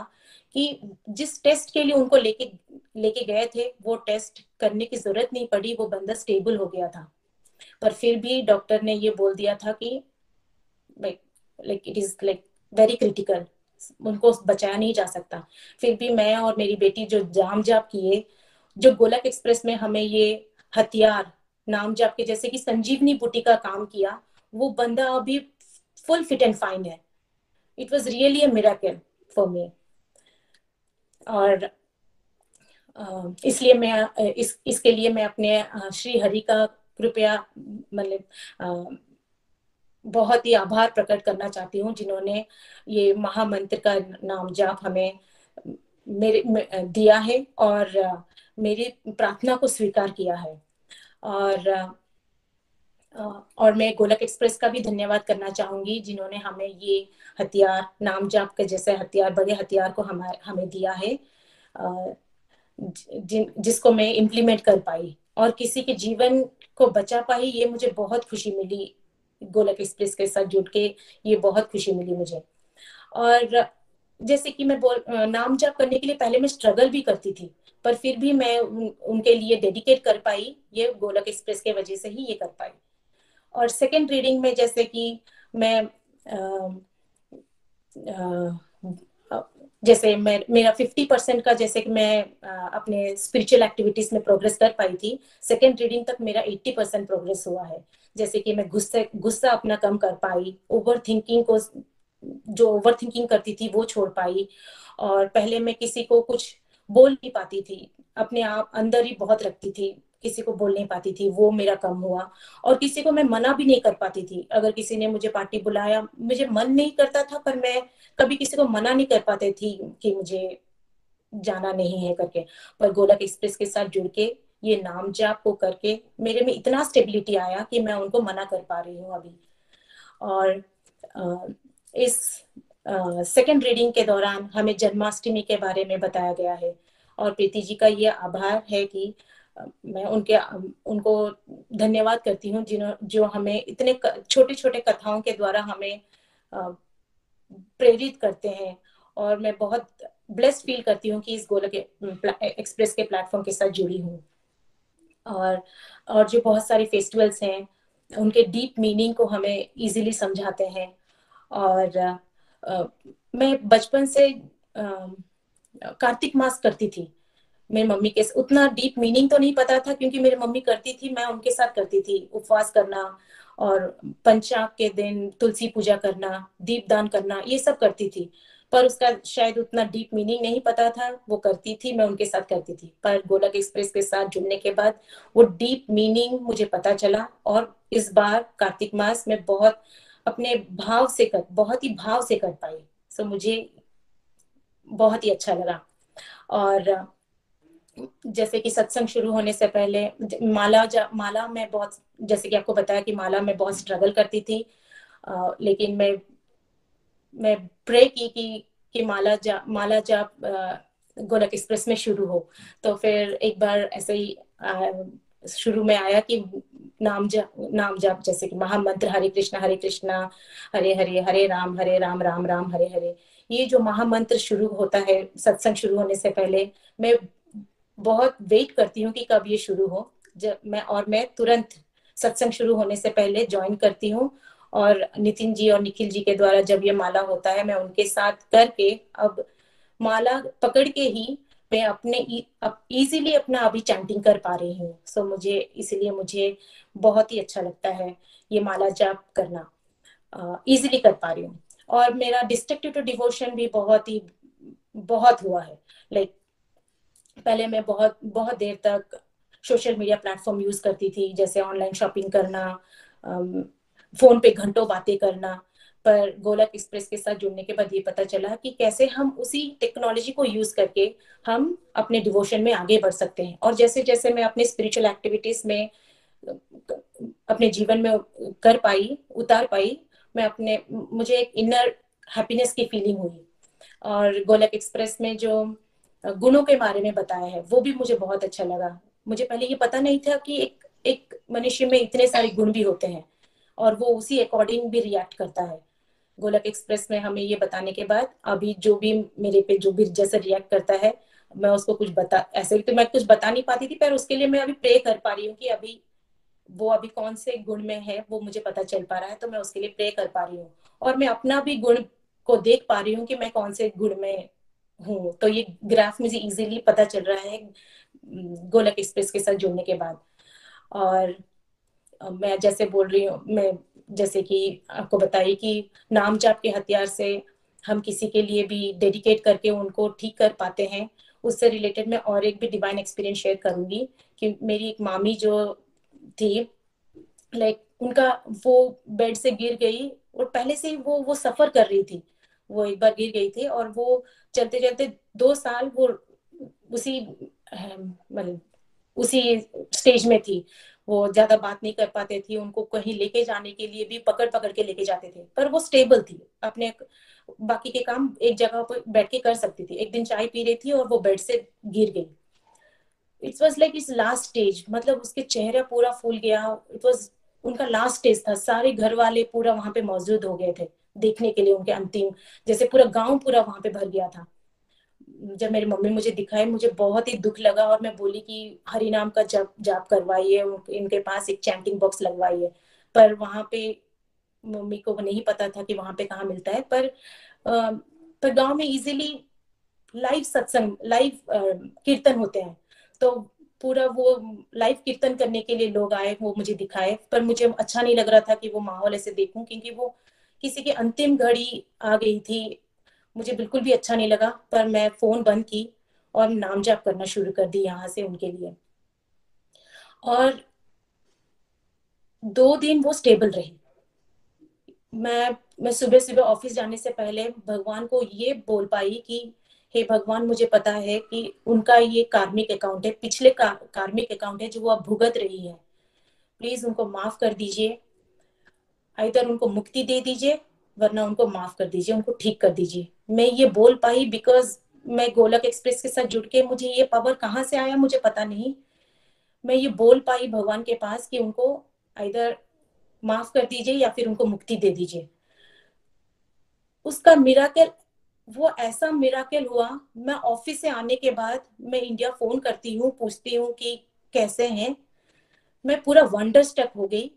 कि जिस टेस्ट के लिए उनको लेके लेके गए थे, वो टेस्ट करने की ज़रूरत नहीं पड़ी, वो बंदा स्टेबल हो गया था। पर फिर भी डॉक्टर ने ये बोल दिया था कि like it is like very critical उनको बचाया नहीं जा सकता। फिर भी मैं और मेरी बेटी जो जाम जाप किए जो गोलक एक्सप्रेस में हमें ये हथियार, नाम जाप के, जैसे कि संजीवनी बुटी का काम किया, वो बंदा अभी फुल फिट एंड फाइन है। It was really a miracle for me और इसलिए मैं इस, इसके लिए मैं अपने श्री हरि का कृपया मतलब बहुत ही आभार प्रकट करना चाहती हूँ, जिन्होंने ये महामंत्र का नाम जाप हमें मेरे दिया है। और मेरी प्रार्थना को स्वीकार किया है। और और मैं गोलक एक्सप्रेस का भी धन्यवाद करना चाहूँगी, जिन्होंने हमें ये हथियार, नाम जाप के जैसे हथियार, बड़े हथियार को हमारे, हमें दिया है। जिन, जिसको मैं इम्प्लीमेंट कर पाई और किसी के जीवन को बचा पाई, ये मुझे बहुत खुशी मिली। गोलक एक्सप्रेस के साथ जुड़ के ये बहुत खुशी मिली मुझे। और जैसे कि मैं बोल नाम जाप करने के लिए पहले मैं स्ट्रगल भी करती थी पर फिर भी मैं उन, उनके लिए डेडिकेट कर पाई ये गोलक एक्सप्रेस के वजह से ही ये कर पाई। और सेकेंड रीडिंग में जैसे कि मैं आ, आ, जैसे मैं मेरा फिफ्टी परसेंट का जैसे कि मैं आ, अपने स्पिरिचुअल एक्टिविटीज़ में प्रोग्रेस कर पाई थी सेकेंड रीडिंग तक मेरा एट्टी परसेंट प्रोग्रेस हुआ है। जैसे कि मैं गुस्से गुस्सा अपना कम कर पाई ओवर थिंकिंग को जो ओवर थिंकिंग करती थी वो छोड़ पाई। और पहले मैं किसी को कुछ बोल नहीं पाती थी। अपने आप अंदर ही बहुत रखती थी किसी को बोल नहीं पाती थी वो मेरा कम हुआ। और किसी को मैं मना भी नहीं कर पाती थी। अगर किसी ने मुझे पार्टी बुलाया मुझे मन नहीं करता था पर मैं कभी किसी को मना नहीं कर पाती थी कि मुझे जाना नहीं है करके। पर गोलक एक्सप्रेस के साथ जुड़ के ये नाम जाप को करके मेरे में इतना स्टेबिलिटी आया कि मैं उनको मना कर पा रही हूँ अभी। और आ, इस सेकेंड रीडिंग के दौरान हमें जन्माष्टमी के बारे में बताया गया है। और प्रीति जी का ये आभार है कि मैं उनके, उनको धन्यवाद करती हूँ जिन्हों, जो हमें इतने छोटे छोटे कथाओं के द्वारा हमें प्रेरित करते हैं। और मैं बहुत ब्लेस्ड फील करती हूँ कि इस गोलक एक्सप्रेस के प्लेटफॉर्म के साथ जुड़ी हूँ। और और जो बहुत सारे फेस्टिवल्स हैं, उनके डीप मीनिंग को हमें इजीली समझाते हैं। और आ, मैं बचपन से कार्तिक मास करती थी। मेरी मम्मी के उतना डीप मीनिंग तो नहीं पता था क्योंकि मेरी मम्मी करती थी मैं उनके साथ करती थी उपवास करना और पंचांग के दिन तुलसी पूजा करना दीप दान करना ये सब करती थी। पर उसका शायद उतना डीप मीनिंग नहीं पता था वो करती थी मैं उनके साथ करती थी। पर गोलक एक्सप्रेस के साथ जुड़ने के बाद वो डीप मीनिंग मुझे पता चला और इस बार कार्तिक मास में बहुत अपने भाव से कर बहुत ही भाव से कर पाई। सो मुझे बहुत ही अच्छा लगा। और जैसे कि सत्संग शुरू होने से पहले माला माला में बहुत जैसे कि आपको बताया कि माला में बहुत स्ट्रगल करती थी। आ, लेकिन मैं मैं प्रे की कि कि माला जा माला जा गोलक एक्सप्रेस में शुरू हो। तो फिर एक बार ऐसे ही शुरू में आया कि नाम जाप नाम जाप जैसे कि महामंत्र, हरे कृष्णा हरे कृष्णा, हरे हरे हरे राम हरे राम राम राम, हरे हरे। ये जो महामंत्र शुरू होता है, सत्संग शुरू होने से पहले, मैं बहुत वेट करती हूँ कि कब ये शुरू हो। जब मैं, और मैं तुरंत सत्संग शुरू होने से पहले ज्वाइन करती हूँ और नितिन जी और निखिल जी के द्वारा जब ये माला होता है, मैं उनके साथ करके, अब माला पकड़ के ही मैं अपने इजीली अपना अभी चैंटिंग कर पा रही हूँ। सो so, मुझे इसलिए मुझे बहुत ही अच्छा लगता है ये माला जाप करना। इजीली कर पा रही हूँ। और मेरा डिस्ट्रक्टिव टू डिवोशन भी बहुत ही बहुत हुआ है। लाइक like, पहले मैं बहुत बहुत देर तक सोशल मीडिया प्लेटफॉर्म यूज़ करती थी जैसे ऑनलाइन शॉपिंग करना फ़ोन पे घंटों बातें करना। पर गोलक एक्सप्रेस के साथ जुड़ने के बाद ये पता चला कि कैसे हम उसी टेक्नोलॉजी को यूज़ करके हम अपने डिवोशन में आगे बढ़ सकते हैं। और जैसे जैसे मैं अपने स्पिरिचुअल एक्टिविटीज़ में, अपने जीवन में कर पाई, उतार पाई, मैं अपने, मुझे एक इनर हैप्पीनेस की फीलिंग हुई। और गोलक एक्सप्रेस में जो गुणों के बारे में बताया है, वो भी मुझे बहुत अच्छा लगा। मुझे पहले ये पता नहीं था कि एक एक मनुष्य में इतने सारे गुण भी होते हैं, और वो उसी अकॉर्डिंग भी रिएक्ट करता है। गोलक एक्सप्रेस में हमें ये बताने के बाद अभी जो भी मेरे पे जो भी जैसे रिएक्ट करता है, मैं उसको कुछ बता, ऐसे तो मैं कुछ बता नहीं पाती थी, पर उसके लिए मैं अभी प्रे कर पा रही हूँ कि अभी वो अभी कौन से गुण में है, वो मुझे पता चल पा रहा है तो मैं उसके लिए प्रे कर पा रही हूँ। और मैं अपना भी गुण को देख पा रही हूँ कि मैं कौन से गुण में हूँ। तो ये ग्राफ मुझे इजीली पता चल रहा है गोलक एक्सप्रेस के साथ जुड़ने के बाद। और मैं जैसे बोल रही हूँ, मैं जैसे कि आपको बताइए कि नाम जाप के हथियार से हम किसी के लिए भी डेडिकेट करके उनको ठीक कर पाते हैं। उससे रिलेटेड मैं और एक भी डिवाइन एक्सपीरियंस शेयर करूँगी कि मेरी एक मामी जो थी लाइक उनका वो बेड से गिर गई और पहले से वो वो सफ़र कर रही थी। वो एक बार गिर गई थी और वो चलते चलते दो साल वो उसी मतलब उसी स्टेज में थी। वो ज़्यादा बात नहीं कर पाते थे, उनको कहीं लेके जाने के लिए भी पकड़ पकड़ के लेके जाते थे। पर वो स्टेबल थी, अपने बाकी के काम एक जगह पर बैठ के कर सकती थी। एक दिन चाय पी रही थी और वो बेड से गिर गई। इट वॉज़ लाइक इस लास्ट स्टेज मतलब उसके चेहरा पूरा फूल गया। इट वॉज़ उनका लास्ट स्टेज था। सारे घर वाले पूरा वहाँ पे मौजूद हो गए थे, देखने के लिए उनके अंतिम, जैसे पूरा गाँव पूरा वहाँ पे भर गया था। जब मेरी मम्मी मुझे दिखाए मुझे बहुत ही दुख लगा और मैं बोली कि हरि नाम का जप, जाप करवाइए, इनके पास एक चैंटिंग बॉक्स लगवाइए। पर वहाँ पे मम्मी को नहीं पता था कि वहाँ पे कहाँ मिलता है। पर पर गाँव में इजीली लाइव सत्संग लाइव कीर्तन होते हैं। तो पूरा वो लाइव कीर्तन करने के लिए लोग आए, वो मुझे दिखाए। पर मुझे अच्छा नहीं लग रहा था कि वो माहौल ऐसे देखूँ, क्योंकि वो किसी की अंतिम घड़ी आ गई थी। मुझे बिल्कुल भी अच्छा नहीं लगा पर मैं फ़ोन बंद की और नाम जाप करना शुरू कर दी यहाँ से उनके लिए। और दो दिन वो स्टेबल रही। मैं मैं सुबह सुबह ऑफ़िस जाने से पहले भगवान को ये बोल पाई कि हे भगवान मुझे पता है कि उनका ये कार्मिक अकाउंट है पिछले का, कार्मिक अकाउंट है जो वो अब भुगत रही है। प्लीज़ उनको माफ़ कर दीजिए। इधर उनको मुक्ति दे दीजिए वरना उनको माफ़ कर दीजिए, उनको ठीक कर दीजिए। मैं ये बोल पाई बिकॉज़ मैं गोलक एक्सप्रेस के साथ जुड़ के मुझे ये पावर कहाँ से आया मुझे पता नहीं। मैं ये बोल पाई भगवान के पास कि उनको इधर माफ़ कर दीजिए या फिर उनको मुक्ति दे दीजिए। उसका मिराकल वो ऐसा मिराकल हुआ, मैं ऑफ़िस से आने के बाद मैं इंडिया फ़ोन करती हूँ, पूछती हूँ कि कैसे हैं। मैं पूरा वंडर स्टक हो गई।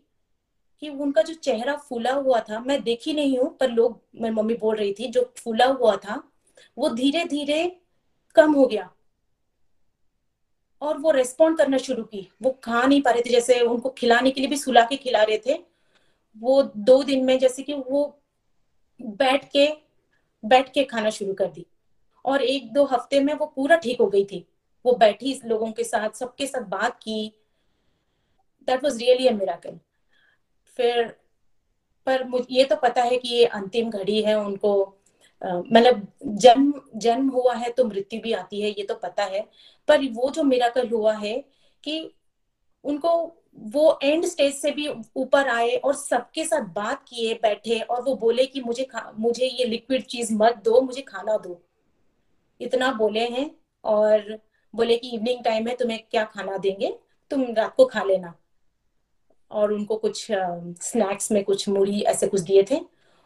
कि उनका जो चेहरा फूला हुआ था, मैं देखी नहीं हूँ, पर लोग मेरी मम्मी बोल रही थी, जो फूला हुआ था, वो धीरे धीरे कम हो गया। और वो रेस्पॉन्ड करना शुरू की। वो खा नहीं पा रहे थे, जैसे उनको खिलाने के लिए भी सुला के खिला रहे थे। वो दो दिन में जैसे कि वो बैठ के बैठ के खाना शुरू कर दी। और एक दो हफ़्ते में वो पूरा ठीक हो गई थी। वो बैठी, लोगों के साथ, सबके साथ बात की। दैट वॉज़ रियली मिराकल फिर, पर मुझे, ये तो पता है कि ये अंतिम घड़ी है उनको मतलब जन्म जन्म हुआ है तो मृत्यु भी आती है, ये तो पता है। पर वो जो मिराकल हुआ है कि उनको वो एंड स्टेज से भी ऊपर आए और सबके साथ बात किए, बैठे और वो बोले कि मुझे मुझे ये लिक्विड चीज़ मत दो, मुझे खाना दो। इतना बोले हैं और बोले कि इवनिंग टाइम है, तुम्हें क्या खाना देंगे? तुम रात को खा लेना। और उनको कुछ स्नैक्स में कुछ मुड़ी ऐसे कुछ दिए थे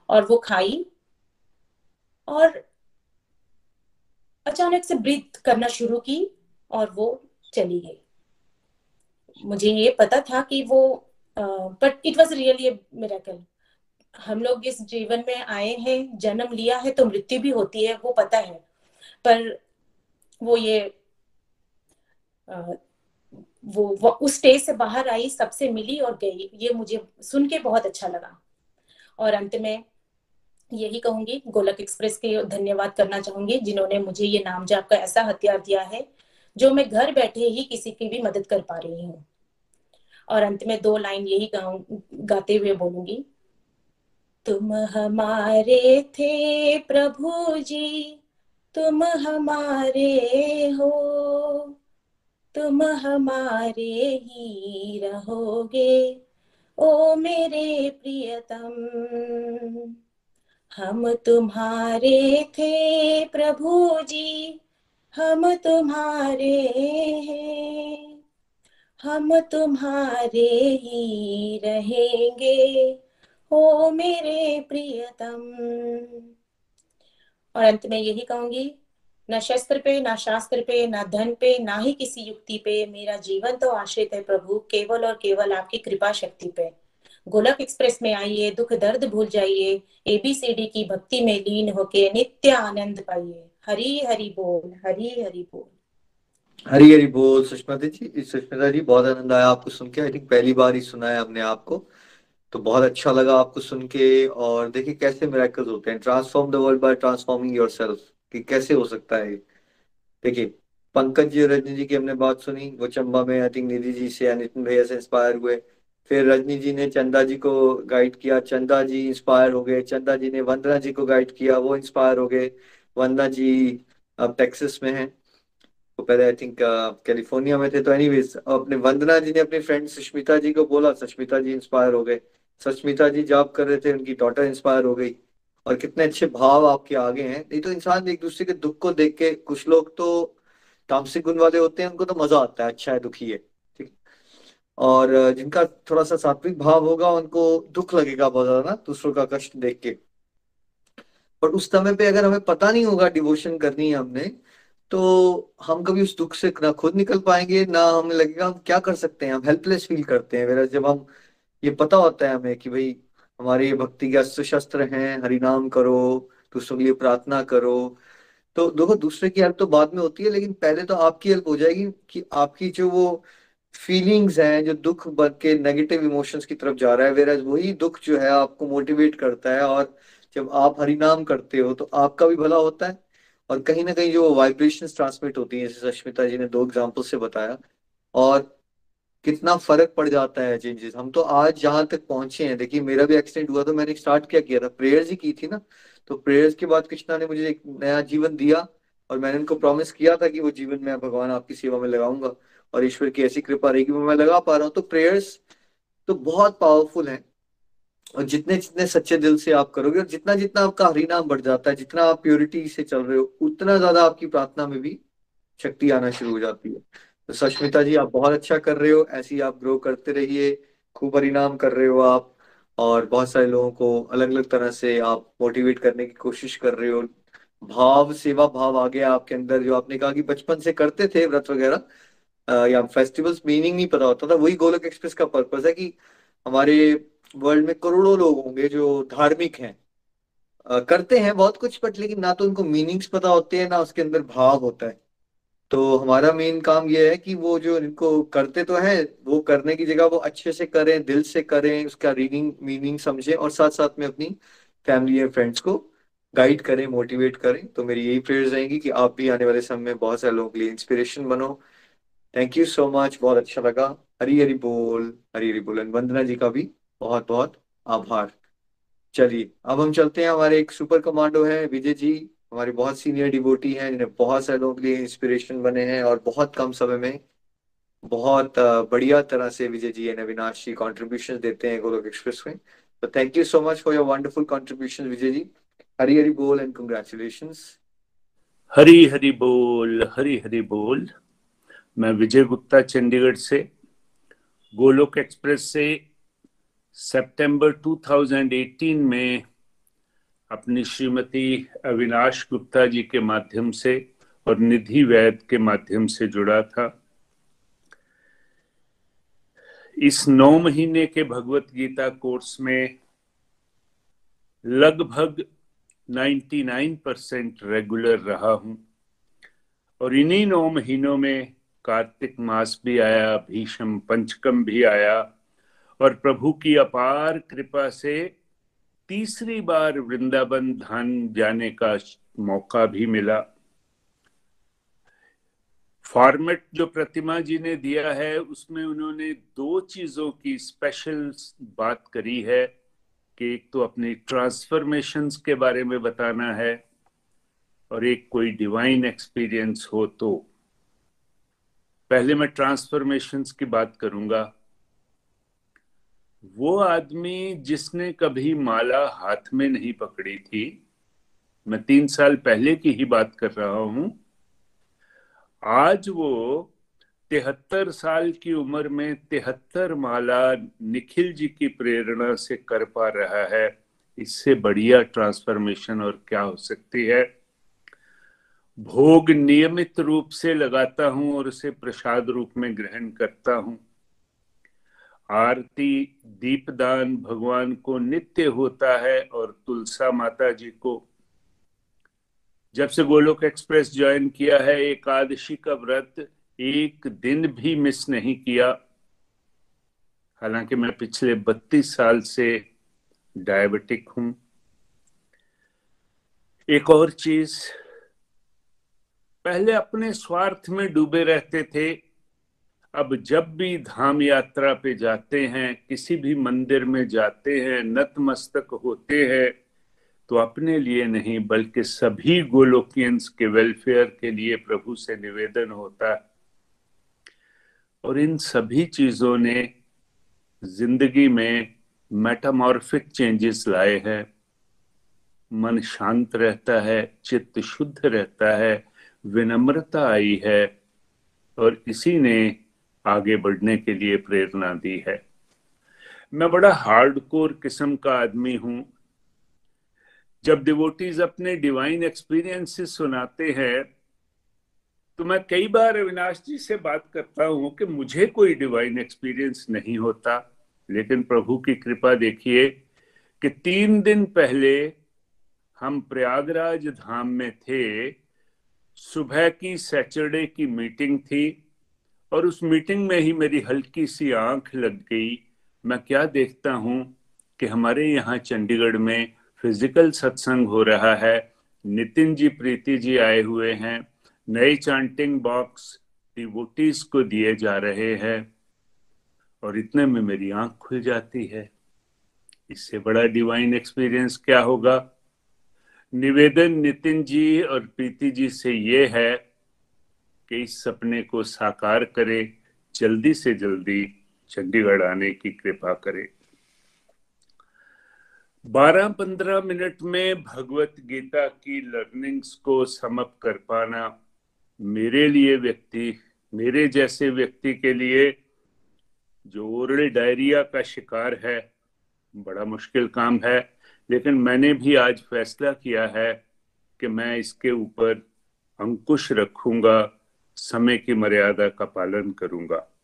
और वो खाई। और अचानक से ब्रीथ करना शुरू की और वो चली गई। मुझे ये पता था कि वो but it was really miracle हम लोग इस जीवन में आए हैं, जन्म लिया है तो मृत्यु भी होती है, वो पता है। पर वो ये वो, वो उस स्टेज से बाहर आई सबसे मिली और गई। ये मुझे सुन के बहुत अच्छा लगा। और अंत में यही कहूँगी गोलक एक्सप्रेस के धन्यवाद करना चाहूँगी जिन्होंने मुझे ये नाम जाप का ऐसा हथियार दिया है जो मैं घर बैठे ही किसी की भी मदद कर पा रही हूँ। और अंत में दो लाइन यही गाते हुए बोलूँगी तुम हमारे थे प्रभु जी तुम हमारे हो तुम हमारे ही रहोगे, ओ मेरे प्रियतम। हम तुम्हारे थे प्रभु जी, हम तुम्हारे हैं। हम तुम्हारे ही रहेंगे, ओ मेरे प्रियतम। और अंत में यही कहूँगी न शस्त्र पे, ना शास्त्र पे, ना धन पे, ना ही किसी युक्ति पे। मेरा जीवन तो आश्रित है प्रभु, केवल और केवल आपकी कृपा शक्ति पे। गोलक एक्सप्रेस में आइए, दुख दर्द भूल जाइए एबीसीडी की भक्ति में लीन होके नित्य आनंद पाइए। हरी हरि बोल, हरी हरि बोल। हरी हरी बोल, सुषमा जी सुषमा जी बहुत आनंद आया आपको सुन के। आई थिंक पहली बार ही सुना है हमने आपको। तो बहुत अच्छा लगा आपको सुन के। और देखिए कैसे मेरेकल्स होते हैं। Transform the world by transforming yourself कि कैसे हो सकता है? देखिए, पंकज जी और रजनी जी की हमने बात सुनी, वो चंबा में आई थिंक निधि जी से नितिन भैया से इंस्पायर हुए। फिर रजनी जी ने चंदा जी को गाइड किया, चंदा जी इंस्पायर हो गए, चंदा जी ने वंदना जी को गाइड किया, वो इंस्पायर हो गए। वंदना जी अब टेक्सिस में हैं। वो पहले आई थिंक कैलिफ़ोर्निया में थे। तो एनीवेज अपने वंदना जी ने अपने फ्रेंड सुष्मिता जी को बोला, सुष्मिता जी इंस्पायर हो गए। सुष्मिता जी जॉब कर रहे थे, उनकी डॉटर इंस्पायर हो गई। और कितने अच्छे भाव आपके आगे हैं। नहीं तो इंसान एक दूसरे के दुख को देख के, कुछ लोग तो तामसिक गुण वाले होते हैं, उनको तो मज़ा आता है अच्छा है, दुखी है, ठीक। और जिनका थोड़ा सा सात्विक भाव होगा, उनको दुख लगेगा बहुत ज़्यादा ना, दूसरों का कष्ट देख के। पर उस समय पे अगर हमें पता नहीं होगा डिवोशन करनी है हमने तो हम कभी उस दुख से ना खुद निकल पाएँगे, ना हमें लगेगा हम क्या कर सकते हैं, हम हेल्पलेस फील करते हैं। जब हम, ये पता होता है हमें कि भाई हमारे भक्ति के अस्त्र शस्त्र हैं, हरिनाम करो, दूसरों के लिए प्रार्थना करो। तो देखो, दूसरे की हेल्प तो बाद में होती है, लेकिन पहले तो आपकी हेल्प हो जाएगी कि आपकी जो वो फीलिंग्स हैं, जो दुख बन के नेगेटिव इमोशंस की तरफ़ जा रहा है वेर वही दुख जो है आपको मोटिवेट करता है और जब आप हरिनाम करते हो तो आपका भी भला होता है और कहीं ना कहीं जो वाइब्रेशन ट्रांसमिट होती है, जैसे सश्मिता जी ने दो एग्ज़ाम्पल से बताया। और कितना फ़र्क पड़ जाता है चेंजेस हम तो आज जहाँ तक पहुँचे हैं, देखिए मेरा भी एक्सीडेंट हुआ तो मैंने स्टार्ट क्या किया था? प्रेयर्स ही की थी ना। तो प्रेयर्स के बाद कृष्णा ने मुझे एक नया जीवन दिया और मैंने उनको प्रॉमिस किया था कि वो जीवन मैं भगवान आपकी सेवा में लगाऊँगा और ईश्वर की ऐसी कृपा रहेगी, वो मैं लगा पा रहा हूँ। तो प्रेयर्स तो बहुत पावरफुल है। और जितने जितने सच्चे दिल से आप करोगे और जितना जितना आपका हरिनाम बढ़ जाता है, जितना आप प्योरिटी से चल रहे हो, उतना ज़्यादा आपकी प्रार्थना में भी शक्ति आना शुरू हो जाती है। तो सष्मिता जी, आप बहुत अच्छा कर रहे हो। ऐसे आप ग्रो करते रहिए। खूब परिणाम कर रहे हो आप और बहुत सारे लोगों को अलग अलग तरह से आप मोटिवेट करने की कोशिश कर रहे हो। भाव, सेवा भाव आ गया आपके अंदर। जो आपने कहा कि बचपन से करते थे व्रत वगैरह या फेस्टिवल्स मीनिंग नहीं पता होता था। वही गोलक एक्सप्रेस का पर्पज है कि हमारे वर्ल्ड में करोड़ों लोग होंगे जो धार्मिक हैं। करते हैं बहुत कुछ बट लेकिन ना तो उनको मीनिंग्स पता होते हैं, ना उसके अंदर भाव होता है। तो हमारा मेन काम ये है कि वो जो इनको करते तो है, वो करने की जगह वो अच्छे से करें, दिल से करें, उसका रीडिंग मीनिंग समझें और साथ साथ में अपनी फैमिली या फ्रेंड्स को गाइड करें मोटिवेट करें। तो मेरी यही प्रेयर्स रहेंगी कि आप भी आने वाले समय में बहुत सारे लोगों के लिए इंस्पिरेशन बनो। थैंक यू सो मच बहुत अच्छा लगा। हरी हरी बोल, हरी हरी बोल। वंदना जी का भी बहुत बहुत आभार। चलिए, अब हम चलते हैं हमारे एक सुपर कमांडो है, विजय जी। हमारे बहुत सीनियर डिवोटी हैं, जिन्हें बहुत सारे लोगों के लिए इंस्पिरेशन बने हैं और बहुत कम समय में बहुत बढ़िया तरह से विजय जी एंड अविनाश जी कॉन्ट्रीब्यूशन देते हैं गोलोक एक्सप्रेस में। तो thank you so much for your wonderful contribution Vijay ji. Hari Hari बोल एंड कंग्रेचुलेशन हरी हरी बोल, हरी हरी बोल। मैं विजय गुप्ता, चंडीगढ़ से, गोलोक एक्सप्रेस से सितंबर 2018 में अपनी श्रीमती अविनाश गुप्ता जी के माध्यम से और निधि वैद के माध्यम से जुड़ा था। इस नौ महीने के भगवत गीता कोर्स में लगभग 99 परसेंट रेगुलर रहा हूँ और इन्हीं नौ महीनों में कार्तिक मास भी आया, भीषम पंचकम भी आया और प्रभु की अपार कृपा से तीसरी बार वृंदावन धाम जाने का मौका भी मिला। फॉर्मेट जो प्रतिमा जी ने दिया है, उसमें उन्होंने दो चीज़ों की स्पेशल बात करी है कि एक तो अपनी ट्रांसफॉर्मेशंस के बारे में बताना है और एक कोई डिवाइन एक्सपीरियंस हो तो। पहले मैं ट्रांसफॉर्मेशंस की बात करूँगा। वो आदमी जिसने कभी माला हाथ में नहीं पकड़ी थी, मैं तीन साल पहले की ही बात कर रहा हूँ, आज वो तिहत्तर साल की उम्र में तिहत्तर माला निखिल जी की प्रेरणा से कर पा रहा है। इससे बढ़िया ट्रांसफॉर्मेशन और क्या हो सकती है? भोग नियमित रूप से लगाता हूँ और उसे प्रसाद रूप में ग्रहण करता हूँ। आरती, दीपदान भगवान को नित्य होता है और तुलसा माता जी को। जब से गोलोक एक्सप्रेस ज्वाइन किया है, एकादशी का व्रत एक दिन भी मिस नहीं किया। हालाँकि मैं पिछले बत्तीस साल से डायबिटिक हूँ। एक और चीज़, पहले अपने स्वार्थ में डूबे रहते थे अब जब भी धाम यात्रा पे जाते हैं, किसी भी मंदिर में जाते हैं, नतमस्तक होते हैं तो अपने लिए नहीं, बल्कि सभी गोलोकियंस के वेलफेयर के लिए प्रभु से निवेदन होता है। और इन सभी चीज़ों ने ज़िंदगी में मेटामॉर्फिक चेंजेस लाए हैं। मन शांत रहता है, चित्त शुद्ध रहता है, विनम्रता आई है, और इसी ने आगे बढ़ने के लिए प्रेरणा दी है। मैं बड़ा हार्डकोर किस्म का आदमी हूँ। जब डिवोटीज अपने डिवाइन एक्सपीरियंसेस सुनाते हैं तो मैं कई बार अविनाश जी से बात करता हूँ कि मुझे कोई डिवाइन एक्सपीरियंस नहीं होता, लेकिन प्रभु की कृपा देखिए कि तीन दिन पहले हम प्रयागराज धाम में थे। सुबह की सैटरडे की मीटिंग थी और उस मीटिंग में ही मेरी हल्की सी आँख लग गई। मैं क्या देखता हूँ कि हमारे यहाँ चंडीगढ़ में फ़िज़िकल सत्संग हो रहा है। नितिन जी, प्रीति जी आए हुए हैं। नए चांटिंग बॉक्स डिवोटीज को दिए जा रहे हैं। और इतने में मेरी आँख खुल जाती है। इससे बड़ा डिवाइन एक्सपीरियंस क्या होगा? निवेदन नितिन जी और प्रीति जी से ये है कि इस सपने को साकार करे, जल्दी से जल्दी चंडीगढ़ आने की कृपा करे। बारह पंद्रह मिनट में भगवत गीता की लर्निंग्स को समप कर पाना मेरे लिए व्यक्ति, मेरे जैसे व्यक्ति के लिए जो ओरल डायरिया का शिकार है, बड़ा मुश्किल काम है। लेकिन मैंने भी आज फैसला किया है कि मैं इसके ऊपर अंकुश रखूँगा समय की मर्यादा का पालन करूँगा।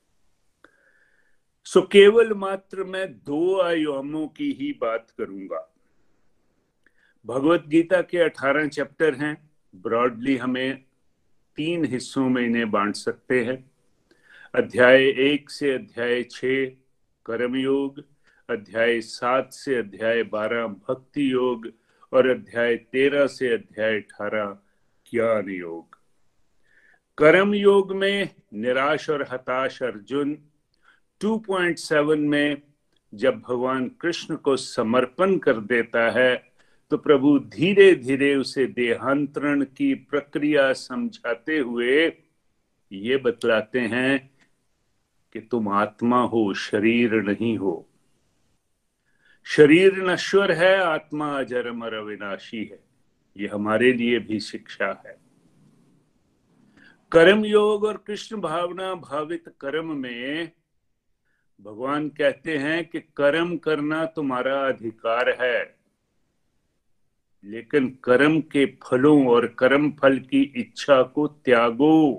सो केवल मात्र मैं दो आयामों की ही बात करूँगा। भगवत गीता के अठारह चैप्टर हैं। ब्रॉडली हमें तीन हिस्सों में इन्हें बांट सकते हैं। अध्याय एक से अध्याय छ कर्मयोग। अध्याय सात से अध्याय बारह, भक्ति योग। और अध्याय तेरह से अध्याय अठारह, ज्ञान योग। कर्म योग में निराश और हताश अर्जुन 2.7 में जब भगवान कृष्ण को समर्पण कर देता है तो प्रभु धीरे धीरे उसे देहांतरण की प्रक्रिया समझाते हुए ये बतलाते हैं कि तुम आत्मा हो, शरीर नहीं हो। शरीर नश्वर है, आत्मा अजरमर अविनाशी है। ये हमारे लिए भी शिक्षा है। कर्म योग और कृष्ण भावना भावित कर्म में भगवान कहते हैं कि कर्म करना तुम्हारा अधिकार है, लेकिन कर्म के फलों और कर्म फल की इच्छा को त्यागो।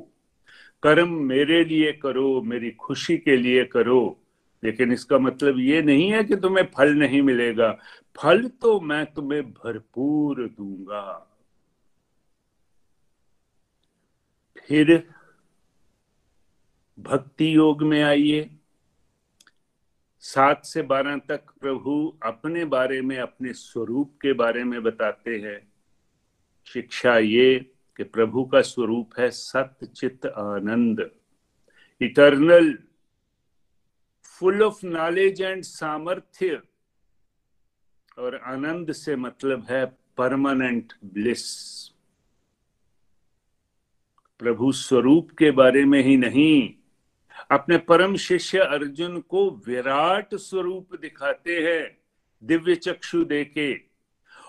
कर्म मेरे लिए करो, मेरी खुशी के लिए करो, लेकिन इसका मतलब ये नहीं है कि तुम्हें फल नहीं मिलेगा। फल तो मैं तुम्हें भरपूर दूँगा। फिर भक्ति योग में आइए। सात से बारह तक प्रभु अपने बारे में, अपने स्वरूप के बारे में बताते हैं। शिक्षा ये कि प्रभु का स्वरूप है सत्य चित्त आनंद। Eternal, full of knowledge and सामर्थ्य। और आनंद से मतलब है परमानेंट ब्लिस। प्रभु स्वरूप के बारे में ही नहीं। अपने परम शिष्य अर्जुन को विराट स्वरूप दिखाते हैं, दिव्य चक्षु देके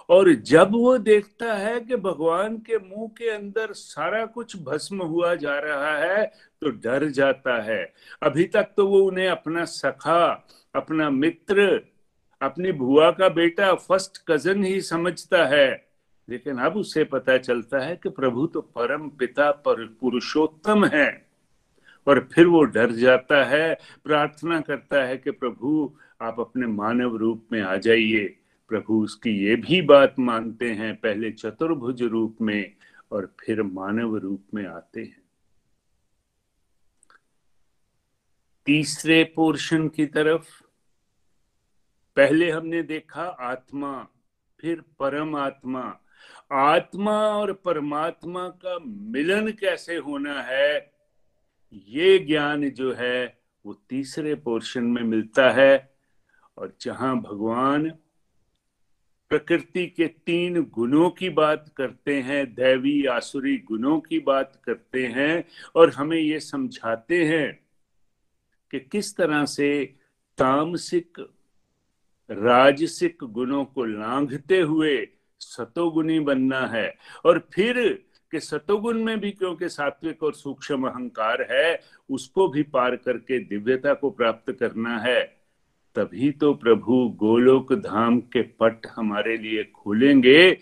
और जब वो देखता है कि भगवान के मुँह के अंदर सारा कुछ भस्म हुआ जा रहा है तो डर जाता है। अभी तक तो वो उन्हें अपना सखा, अपना मित्र, अपनी भुआ का बेटा, फ़र्स्ट कज़न ही समझता है। लेकिन अब उसे पता चलता है कि प्रभु तो परम पिता पर पुरुषोत्तम है। और फिर वो डर जाता है, प्रार्थना करता है कि प्रभु, आप अपने मानव रूप में आ जाइए। प्रभु उसकी ये भी बात मानते हैं, पहले चतुर्भुज रूप में और फिर मानव रूप में आते हैं। तीसरे पोर्शन की तरफ़, पहले हमने देखा आत्मा, फिर परम आत्मा आत्मा और परमात्मा का मिलन कैसे होना है? ये ज्ञान जो है, वो तीसरे पोर्शन में मिलता है। और जहाँ भगवान प्रकृति के तीन गुणों की बात करते हैं, दैवी आसुरी गुणों की बात करते हैं और हमें ये समझाते हैं कि किस तरह से तामसिक, राजसिक गुणों को लांघते हुए सतोगुणी बनना है। और फिर कि सतोगुण में भी क्योंकि सात्विक और सूक्ष्म अहंकार है, उसको भी पार करके दिव्यता को प्राप्त करना है। तभी तो प्रभु गोलोक धाम के पट हमारे लिए खोलेंगे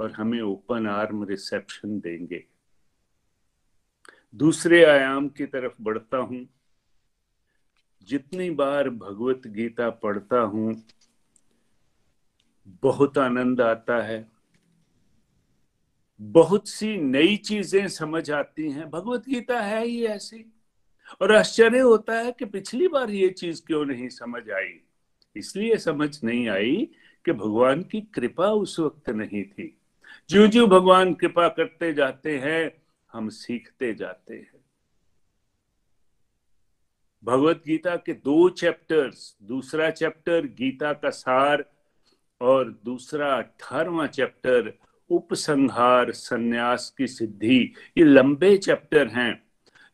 और हमें ओपन आर्म रिसेप्शन देंगे। दूसरे आयाम की तरफ़ बढ़ता हूँ। जितनी बार भगवत गीता पढ़ता हूँ बहुत आनंद आता है। बहुत सी नई चीज़ें समझ आती हैं। भगवत गीता है ही ऐसी। और आश्चर्य होता है कि पिछली बार ये चीज़ क्यों नहीं समझ आई? इसलिए समझ नहीं आई कि भगवान की कृपा उस वक्त नहीं थी। जो जो भगवान कृपा करते जाते हैं, हम सीखते जाते हैं। भगवत गीता के दो चैप्टर्स, दूसरा चैप्टर गीता का सार और दूसरा अठारवा चैप्टर, उपसंहार संन्यास की सिद्धि। ये लंबे चैप्टर हैं।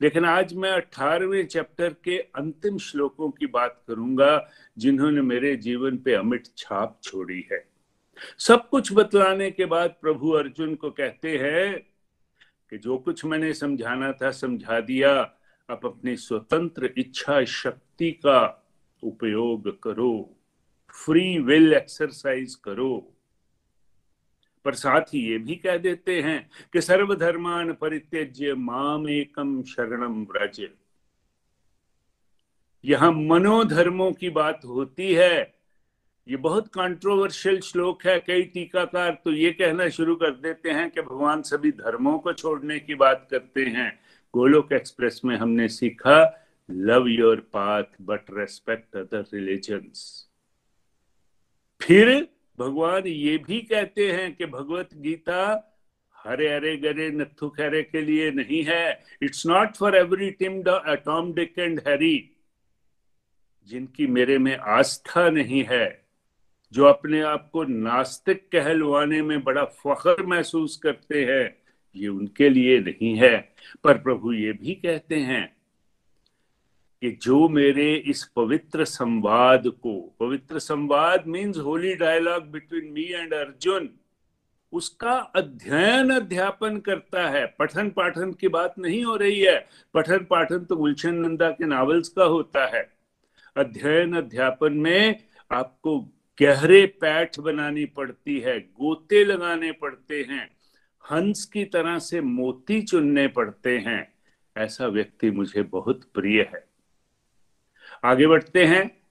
लेकिन आज मैं अठारहवें चैप्टर के अंतिम श्लोकों की बात करूँगा, जिन्होंने मेरे जीवन पे अमिट छाप छोड़ी है। सब कुछ बतलाने के बाद प्रभु अर्जुन को कहते हैं कि जो कुछ मैंने समझाना था, समझा दिया। अब अपनी स्वतंत्र इच्छा शक्ति का उपयोग करो। फ्री विल एक्सरसाइज करो। पर साथ ही ये भी कह देते हैं कि सर्वधर्मान परित्यज्य माम एकम शरणम व्रज। यहाँ मनोधर्मों की बात होती है। ये बहुत कंट्रोवर्शियल श्लोक है, कई टीकाकार तो ये कहना शुरू कर देते हैं कि भगवान सभी धर्मों को छोड़ने की बात करते हैं। गोलोक एक्सप्रेस में हमने सीखा, love your path but respect other religions. फिर भगवान ये भी कहते हैं कि भगवत गीता हरे हरे गरे नथु खरे के लिए नहीं है। It's not for every Tim Tom Dick and Harry जिनकी मेरे में आस्था नहीं है, जो अपने आप को नास्तिक कहलवाने में बड़ा फख्र महसूस करते हैं, ये उनके लिए नहीं है। पर प्रभु ये भी कहते हैं कि जो मेरे इस पवित्र संवाद को, पवित्र संवाद means holy dialogue between me and Arjun उसका अध्ययन अध्यापन करता है। पठन पाठन की बात नहीं हो रही है। पठन पाठन तो गुलशन नंदा के नावल्स का होता है। अध्ययन अध्यापन में आपको गहरे पैठ बनानी पड़ती है, गोते लगाने पड़ते हैं, हंस की तरह से मोती चुनने पड़ते हैं। ऐसा व्यक्ति मुझे बहुत प्रिय है। आगे बढ़ते हैं।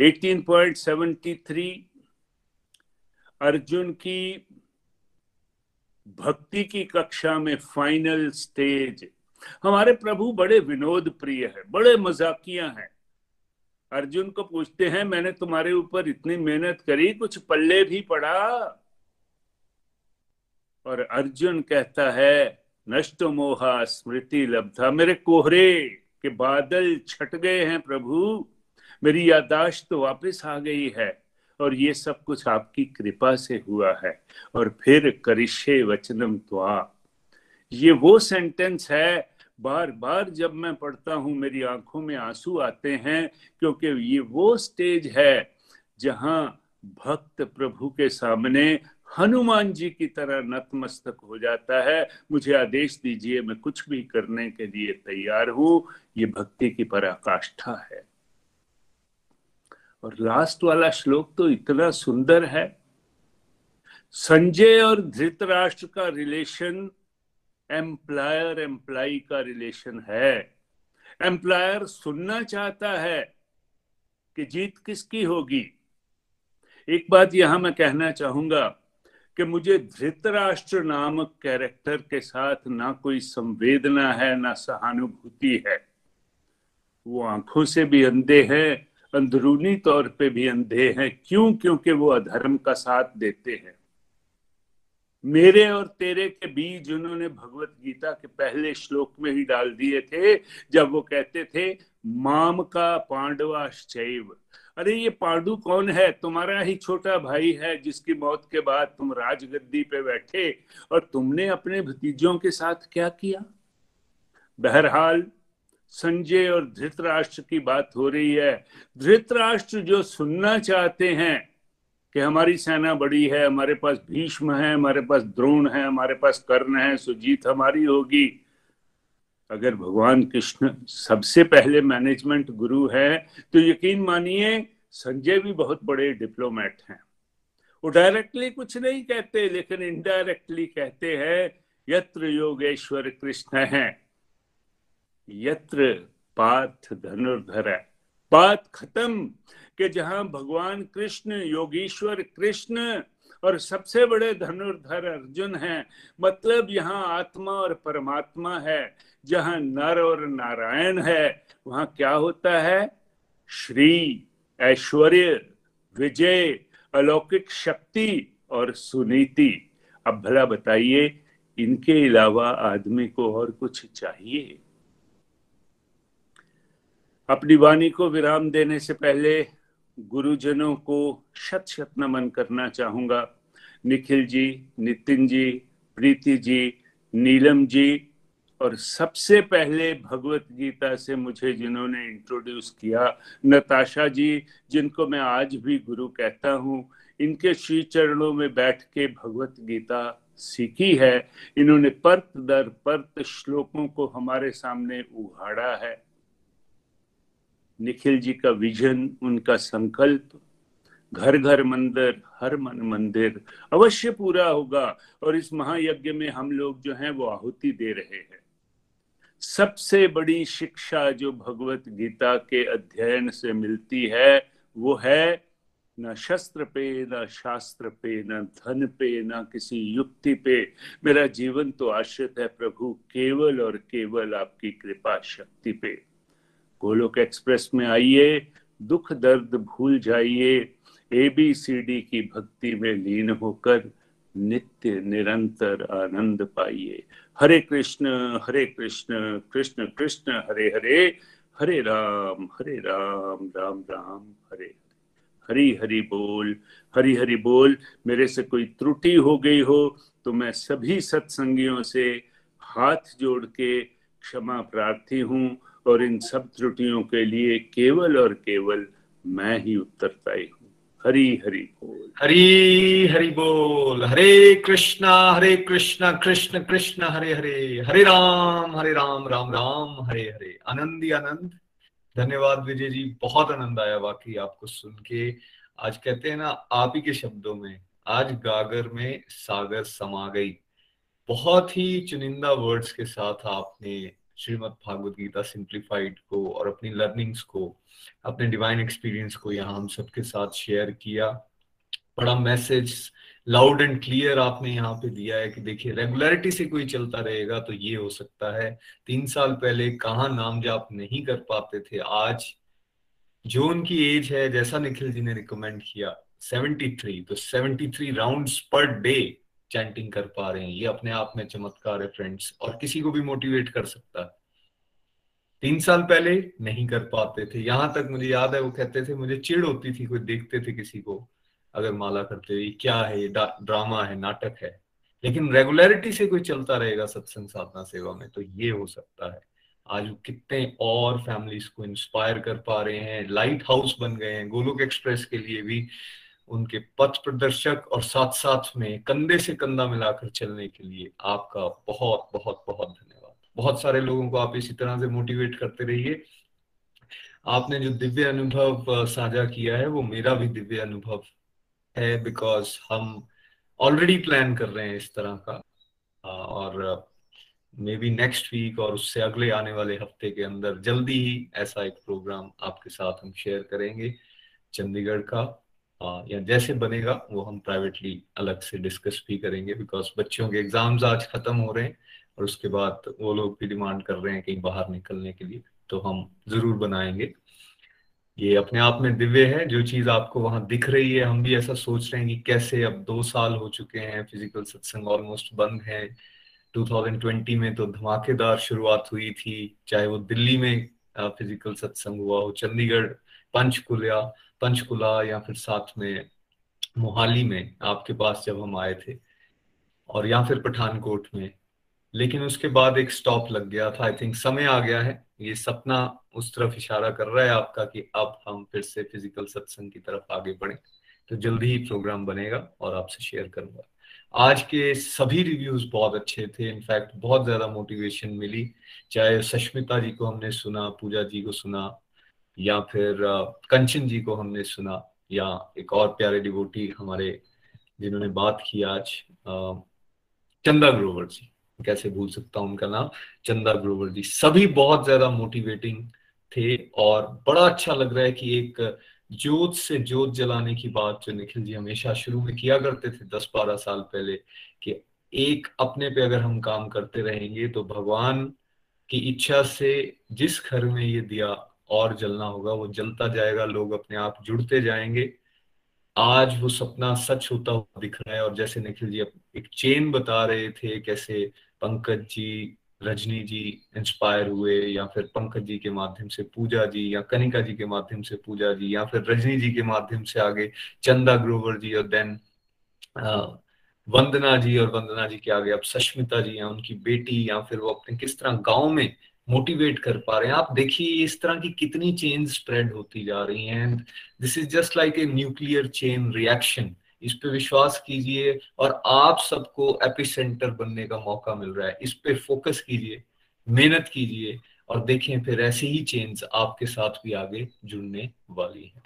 18.73 अर्जुन की भक्ति की कक्षा में फाइनल स्टेज हमारे प्रभु बड़े विनोद प्रिय है, बड़े मजाकिया हैं। अर्जुन को पूछते हैं, मैंने तुम्हारे ऊपर इतनी मेहनत करी, कुछ पल्ले भी पड़ा? और अर्जुन कहता है नष्ट मोहा स्मृति लब्धा मेरे कोहरे कि बादल छट गए हैं प्रभु। मेरी यादाश्त तो वापस आ गई है और ये सब कुछ आपकी कृपा से हुआ है। और फिर करिशे वचनम त्वा। ये वो सेंटेंस है बार बार जब मैं पढ़ता हूँ, मेरी आँखों में आँसू आते हैं, क्योंकि ये वो स्टेज है जहाँ भक्त प्रभु के सामने हनुमान जी की तरह नतमस्तक हो जाता है। मुझे आदेश दीजिए, मैं कुछ भी करने के लिए तैयार हूँ। ये भक्ति की पराकाष्ठा है। और लास्ट वाला श्लोक तो इतना सुंदर है। संजय और धृतराष्ट्र का रिलेशन, एम्प्लायर एम्प्लाई का रिलेशन है। एम्प्लायर सुनना चाहता है कि जीत किसकी होगी। एक बात यहाँ मैं कहना चाहूँगा कि मुझे धृतराष्ट्र नामक कैरेक्टर के साथ ना कोई संवेदना है, ना सहानुभूति है। वो आँखों से भी अंधे हैं, अंदरूनी तौर पे भी अंधे हैं। क्यों? क्योंकि वो अधर्म का साथ देते हैं। मेरे और तेरे के बीज उन्होंने भगवत गीता के पहले श्लोक में ही डाल दिए थे, जब वो कहते थे, माम का पांडवाश्चैव अरे, ये पांडु कौन है? तुम्हारा ही छोटा भाई है, जिसकी मौत के बाद तुम राजगद्दी पे बैठे और तुमने अपने भतीजों के साथ क्या किया? बहरहाल, संजय और धृतराष्ट्र की बात हो रही है। धृतराष्ट्र जो सुनना चाहते हैं कि हमारी सेना बड़ी है, हमारे पास भीष्म है, हमारे पास द्रोण है, हमारे पास कर्ण है, सुजीत हमारी होगी। अगर भगवान कृष्ण सबसे पहले मैनेजमेंट गुरु है तो यकीन मानिए, संजय भी बहुत बड़े डिप्लोमेट हैं। वो डायरेक्टली कुछ नहीं कहते, लेकिन इनडायरेक्टली कहते हैं, यत्र योगेश्वर कृष्ण है। यत्र पाथ धनुर्धर है। बात खत्म, कि जहाँ भगवान कृष्ण, योगेश्वर कृष्ण और सबसे बड़े धनुर्धर अर्जुन हैं। मतलब यहाँ आत्मा और परमात्मा है, जहाँ नर और नारायण है। वहाँ क्या होता है? श्री ऐश्वर्य, विजय, अलौकिक शक्ति और सुनीति। अब भला बताइए, इनके अलावा आदमी को और कुछ चाहिए? अपनी वाणी को विराम देने से पहले गुरुजनों को शत शत नमन करना चाहूँगा। निखिल जी, नितिन जी, प्रीति जी, नीलम जी, और सबसे पहले भगवत गीता से मुझे जिन्होंने इंट्रोड्यूस किया, नताशा जी, जिनको मैं आज भी गुरु कहता हूँ, इनके श्री चरणों में बैठ के भगवत गीता सीखी है। इन्होंने परत दर परत श्लोकों को हमारे सामने उघाड़ा है। निखिल जी का विजन, उनका संकल्प घर घर मंदिर, हर मन मंदिर अवश्य पूरा होगा। और इस महायज्ञ में हम लोग जो हैं, वो आहुति दे रहे हैं। सबसे बड़ी शिक्षा जो भगवत गीता के अध्ययन से मिलती है, वो है, न शस्त्र पे, न शास्त्र पे, न धन पे, न किसी युक्ति पे। मेरा जीवन तो आश्रित है प्रभु, केवल और केवल आपकी कृपा शक्ति पे। गोलोक एक्सप्रेस में आइए, दुख दर्द भूल जाइए ए बी सी डी की भक्ति में लीन होकर नित्य निरंतर आनंद पाइए। हरे कृष्ण हरे कृष्ण कृष्ण कृष्ण, हरे हरे हरे राम हरे राम राम राम हरे। हरी हरि बोल, हरी हरि बोल, मेरे से कोई त्रुटि हो गई हो तो मैं सभी सत्संगियों से हाथ जोड़ के क्षमा प्रार्थी हूँ। और इन सब त्रुटियों के लिए केवल और केवल मैं ही उत्तरदायी हूँ। हरी, हरि बोल। हरी, हरि बोल। हरे कृष्णा हरे कृष्णा, कृष्ण कृष्ण, हरे हरे। हरे राम हरे राम राम राम, हरे हरे। आनंद ही आनंद। धन्यवाद, विजय जी। बहुत आनंद आया वाकई आपको सुन के। आज कहते हैं ना, आप ही के शब्दों में, आज गागर में सागर समा गई। बहुत ही चुनिंदा वर्ड्स के साथ आपने श्रीमद भागवत गीता सिंप्लीफाइड को और अपनी लर्निंग्स को, अपने डिवाइन एक्सपीरियंस को यहाँ हम सबके साथ शेयर किया। बड़ा मैसेज लाउड एंड क्लियर आपने यहाँ पे दिया है कि देखिए रेगुलरिटी से कोई चलता रहेगा तो ये हो सकता है। तीन साल पहले कहा नाम जाप नहीं कर पाते थे, आज जो उनकी एज है, जैसा निखिल जी ने रिकमेंड किया 73 तो 73 राउंड्स पर डे चैंटिंग कर पा रहे हैं, ये अपने आप में चमत्कार है फ्रेंड्स और किसी को भी मोटिवेट कर सकता है। तीन साल पहले नहीं कर पाते थे, यहाँ तक मुझे याद है, वो कहते थे, मुझे चिड़ होती थी, कोई देखते थे किसी को, अगर माला करते हुए, क्या है ये ड्रामा है, नाटक है? लेकिन रेगुलरिटी से कोई चलता रहेगा सत्संग साधना सेवा में तो ये हो सकता है। आज कितने और फैमिलीज़ को इंस्पायर कर पा रहे हैं लाइट हाउस बन गए हैं, गोलोक एक्सप्रेस के लिए भी। उनके पथ प्रदर्शक और साथ साथ में कंधे से कंधा मिलाकर चलने के लिए आपका बहुत बहुत बहुत धन्यवाद। बहुत सारे लोगों को आप इसी तरह से मोटिवेट करते रहिए। आपने जो दिव्य अनुभव साझा किया है, वो मेरा भी दिव्य अनुभव है बिकॉज़ हम ऑलरेडी प्लान कर रहे हैं इस तरह का। और मे बी नेक्स्ट वीक और उससे अगले आने वाले हफ़्ते के अंदर जल्दी ही ऐसा एक प्रोग्राम आपके साथ हम शेयर करेंगे, चंडीगढ़ का। या जैसे बनेगा, वो हम प्राइवेटली अलग से डिस्कस भी करेंगे बिकॉज़ बच्चों के एग्ज़ाम्स आज खत्म हो रहे हैं और उसके बाद वो लोग भी डिमांड कर रहे हैं कहीं बाहर निकलने के लिए तो हम ज़रूर बनाएँगे। ये अपने आप में दिव्य है, जो चीज़ आपको वहाँ दिख रही है, हम भी ऐसा सोच रहे हैं कि कैसे अब दो साल हो चुके हैं फ़िज़िकल सत्संग ऑलमोस्ट बंद है। 2020 में तो धमाकेदार शुरुआत हुई थी, चाहे वो दिल्ली में फ़िज़िकल सत्संग हुआ हो, चंडीगढ़, पंचकुलिया पंचकुला या फिर साथ में मोहाली में आपके पास जब हम आए थे और या फिर पठानकोट में। लेकिन उसके बाद एक स्टॉप लग गया था। आई थिंक समय आ गया है। ये सपना उस तरफ़ इशारा कर रहा है आपका कि अब हम फिर से फ़िज़िकल सत्संग की तरफ़ आगे बढ़े। तो जल्दी ही प्रोग्राम बनेगा और आपसे शेयर करूँगा। आज के सभी रिव्यूज़ बहुत अच्छे थे। इनफैक्ट बहुत ज़्यादा मोटिवेशन मिली। चाहे सष्मिता जी को हमने सुना, पूजा जी को सुना या फिर कंचन जी को हमने सुना, या एक और प्यारे डिवोटी हमारे जिन्होंने बात की आज चंदा ग्रोवर जी। कैसे भूल सकता हूँ उनका नाम? चंदा ग्रोवर जी। सभी बहुत ज़्यादा मोटिवेटिंग थे और बड़ा अच्छा लग रहा है कि एक जोत से जोत जलाने की बात जो निखिल जी हमेशा शुरू में किया करते थे दस बारह साल पहले, कि एक अपने पे अगर हम काम करते रहेंगे तो भगवान की इच्छा से जिस घर में ये दिया और जलना होगा, वो जलता जाएगा, लोग अपने आप जुड़ते जाएँगे। आज वो सपना सच होता हुआ दिख रहा है और जैसे निखिल जी एक चेन बता रहे थे कैसे पंकज जी, रजनी जी इंस्पायर हुए या फिर पंकज जी के माध्यम से पूजा जी या कनिका जी के माध्यम से पूजा जी या फिर रजनी जी के माध्यम से आगे चंदा ग्रोवर जी और देन वंदना जी और वंदना जी के आगे अब सष्मिता जी या उनकी बेटी या फिर वो अपने किस तरह गाँव में मोटिवेट कर पा रहे हैं। आप देखिए, इस तरह की कितनी चेन स्प्रेड होती जा रही हैं। This is just like a nuclear chain reaction इस पे विश्वास कीजिए और आप सबको एपिसेंटर बनने का मौका मिल रहा है। इस पे फोकस कीजिए, मेहनत कीजिए और देखें फिर ऐसी ही चेंज आपके साथ भी आगे जुड़ने वाली है।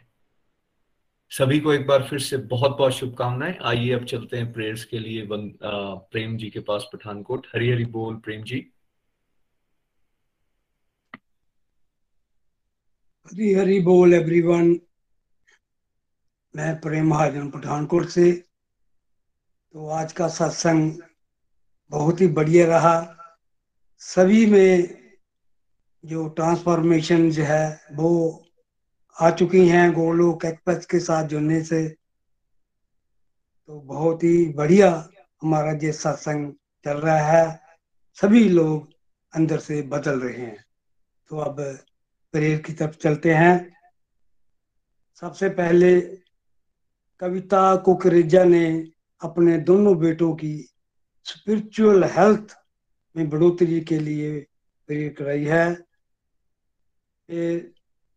सभी को एक बार फिर से बहुत बहुत शुभकामनाएँ। आइए, अब चलते हैं प्रेयर्स के लिए। प्रेम जी के पास पठानकोट। हरी हरी बोल, प्रेम जी। हरी हरी बोल एवरीवन मैं प्रेम महाजन पठानकोट से। तो आज का सत्संग बहुत ही बढ़िया रहा। सभी में जो ट्रांसफॉर्मेशन जो है, वो आ चुकी हैं। गोलोक एक्सप्रेस के साथ जुड़ने से। तो बहुत ही बढ़िया हमारा ये सत्संग चल रहा है। सभी लोग अंदर से बदल रहे हैं। तो अब प्रेयर की तरफ़ चलते हैं। सबसे पहले कविता कुकरेजा ने अपने दोनों बेटों की स्पिरिचुअल हेल्थ में बढ़ोतरी के लिए प्रेरित कराई है।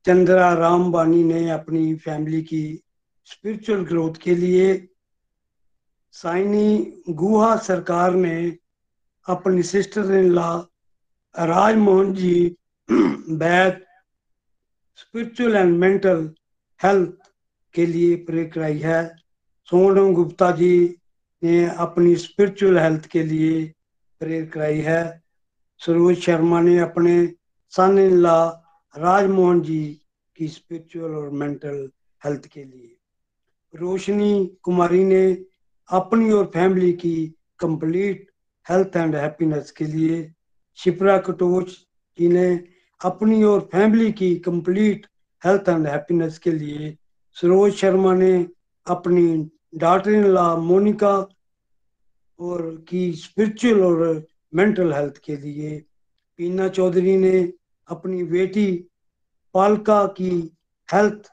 चंद्रा राम बानी ने अपनी फैमिली की स्पिरिचुअल ग्रोथ के लिए साइनी गुहा सरकार ने अपनी sister in law Rajmohan ji, Baid spiritual and mental health के लिए प्रेरित कराई है। सोनम गुप्ता जी ने अपनी स्पिरिचुअल हेल्थ के लिए प्रेरित कराई है। सरोज शर्मा ने अपने सन इन लॉ राजमोहन जी की स्पिरिचुअल और मेंटल हेल्थ के लिए। रोशनी कुमारी ने अपनी और फैमिली की कंप्लीट हेल्थ एंड हैप्पीनेस के लिए। शिप्रा कटोच जी ने अपनी और फैमिली की कंप्लीट हेल्थ एंड हैप्पीनेस के लिए सरोज शर्मा ने अपनी डॉटर इन लॉ मोनिका और की स्पिरिचुअल और मेंटल हेल्थ के लिए पीना चौधरी ने अपनी बेटी पालका की हेल्थ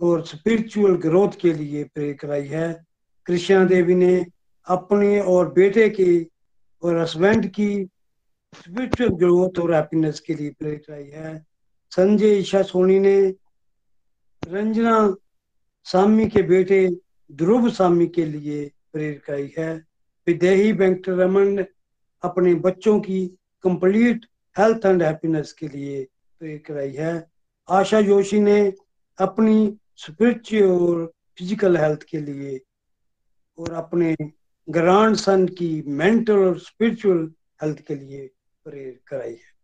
और स्पिरिचुअल ग्रोथ के लिए प्रे कराई है। कृष्णा देवी ने अपने और बेटे के और हस्बैंड की स्पिरिचुअल ग्रोथ और हैप्पीनेस के लिए प्रे कराई है। संजय, ईशा, सोनी ने रंजना सामी के बेटे ध्रुव सामी के लिए प्रेरित आई है। विदेही वेंकटरमन अपने बच्चों की कंप्लीट हेल्थ एंड हैप्पीनेस के लिए प्रेरित कराई है। आशा जोशी ने अपनी स्पिरिचुअल और फ़िज़िकल हेल्थ के लिए और अपने ग्रांड सन की मेंटल और स्पिरिचुअल हेल्थ के लिए प्रेरित कराई है।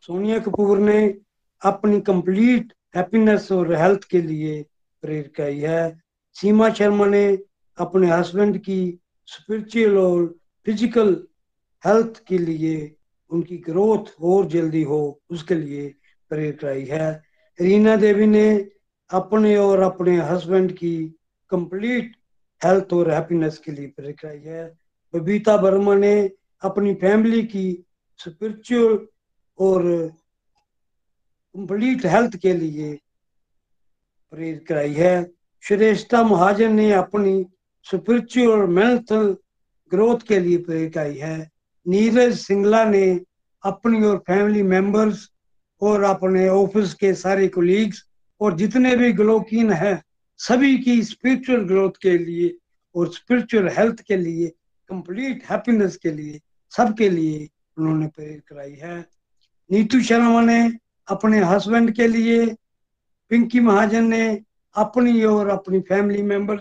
सोनिया कपूर ने अपनी कंप्लीट हैप्पीनेस और हेल्थ के लिए प्रेरित कराई है। सीमा शर्मा ने अपने हस्बैंड की स्पिरिचुअल और फ़िज़िकल हेल्थ के लिए उनकी ग्रोथ और जल्दी हो, उसके लिए प्रेरित कराई है। रीना देवी ने अपने और अपने हस्बैंड की कंप्लीट हेल्थ और हैप्पीनेस के लिए प्रेरित कराई है। बबीता वर्मा ने अपनी फैमिली की स्पिरिचुअल और कंप्लीट हेल्थ के लिए प्रेरित कराई है। श्रेष्ठा महाजन ने अपनी स्पिरिचुअल मेंटल ग्रोथ के लिए प्रेरित कराई है। नीरज सिंगला ने अपनी और फैमिली मेंबर्स और अपने ऑफ़िस के सारे कोलीग्स और जितने भी ग्लोकिन है, सभी की स्पिरिचुअल ग्रोथ के लिए और स्पिरिचुअल हेल्थ के लिए कंप्लीट हैप्पीनेस के लिए सबके लिए उन्होंने प्रेरित कराई है। नीतू शर्मा ने अपने हस्बैंड के लिए, पिंकी महाजन ने अपनी और अपनी फैमिली मेंबर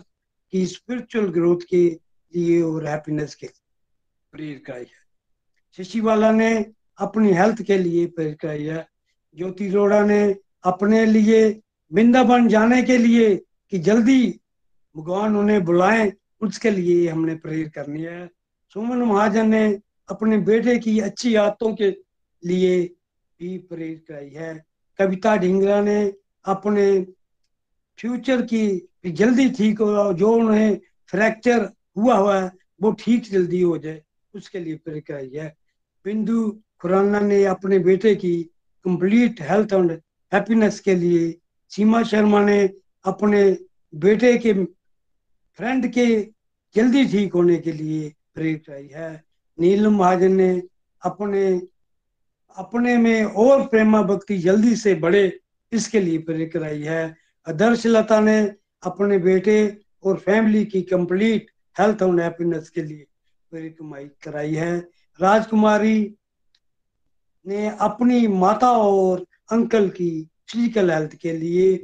की स्पिरिचुअल ग्रोथ के लिए और हैप्पीनेस के प्रेरित कराई है। शशि वाला ने अपनी हेल्थ के लिए प्रेरित कराई है। ज्योति रोड़ा ने अपने लिए, वृंदावन जाने के लिए कि जल्दी भगवान उन्हें बुलाएँ, उसके लिए हमने प्रेरित करनी है। सुमन महाजन ने अपने बेटे की अच्छी आदतों के लिए भी प्रेरित कराई है। कविता ढिंगरा ने अपने फ्यूचर की जल्दी ठीक हो जो उन्हें फ्रैक्चर हुआ हुआ है, वो ठीक जल्दी हो जाए, उसके लिए प्रेरित कराई है। बिंदु खुराना ने अपने बेटे की कंप्लीट हेल्थ एंड हैप्पीनेस के लिए सीमा शर्मा ने अपने बेटे के फ्रेंड के जल्दी ठीक होने के लिए प्रेरित कराई है। नीलम महाजन ने अपने अपने में और प्रेमा भक्ति जल्दी से बढ़े, इसके लिए प्रेरित कराई है। आदर्श लता ने अपने बेटे और फैमिली की कंप्लीट हेल्थ एंड हैप्पीनेस के लिए प्रेरित कराई है। राजकुमारी ने अपनी माता और अंकल की फ़िज़िकल हेल्थ के लिए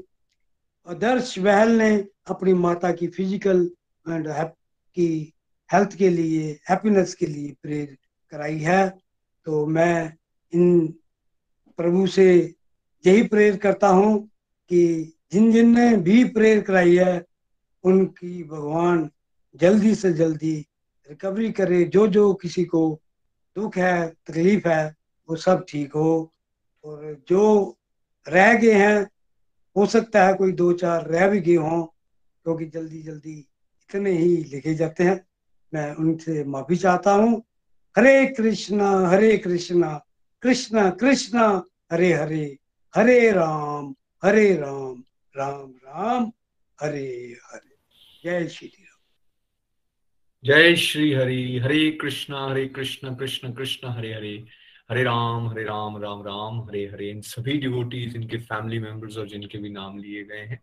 आदर्श बहल ने अपनी माता की फ़िज़िकल एंड की हेल्थ के लिए हैप्पीनेस के लिए प्रेरित कराई है। तो मैं इन प्रभु से यही प्रेरित करता हूँ कि जिन जिन ने भी प्रेरित कराई है, उनकी भगवान जल्दी से जल्दी रिकवरी करे। जो जो किसी को दुख है, तकलीफ़ है, वो सब ठीक हो। और जो रह गए हैं, हो सकता है कोई दो चार रह भी गए हों, क्योंकि जल्दी जल्दी इतने ही लिखे जाते हैं। मैं उनसे माफ़ी चाहता हूँ। हरे कृष्णा हरे कृष्णा कृष्णा कृष्णा, हरे हरे हरे राम हरे राम राम राम, हरे हरे। जय श्री राम। जय श्री हरि, हरे कृष्णा हरे कृष्णा, कृष्ण कृष्ण, हरे हरे। हरे राम हरे राम राम राम, हरे हरे। इन सभी डिवोटीज, इनके फैमिली मेंबर्स और जिनके भी नाम लिए गए हैं।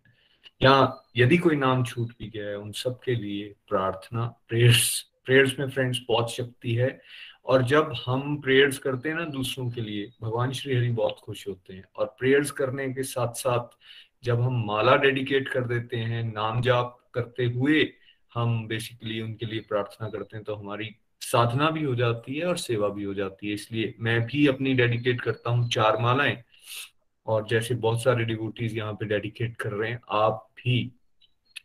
या यदि कोई नाम छूट भी गया है, उन सब के लिए प्रार्थना प्रेयर्स प्रेयर्स में फ्रेंड्स बहुत शक्ति है। और जब हम प्रेयर्स करते हैं ना दूसरों के लिए, भगवान श्री हरि बहुत खुश होते हैं। और प्रेयर्स करने के साथ साथ जब हम माला डेडिकेट कर देते हैं, नाम जाप करते हुए हम बेसिकली उनके लिए प्रार्थना करते हैं तो हमारी साधना भी हो जाती है और सेवा भी हो जाती है। इसलिए मैं भी अपनी डेडिकेट करता हूँ चार मालाएँ। और जैसे बहुत सारे डिवोटीज यहाँ पे डेडिकेट कर रहे हैं, आप भी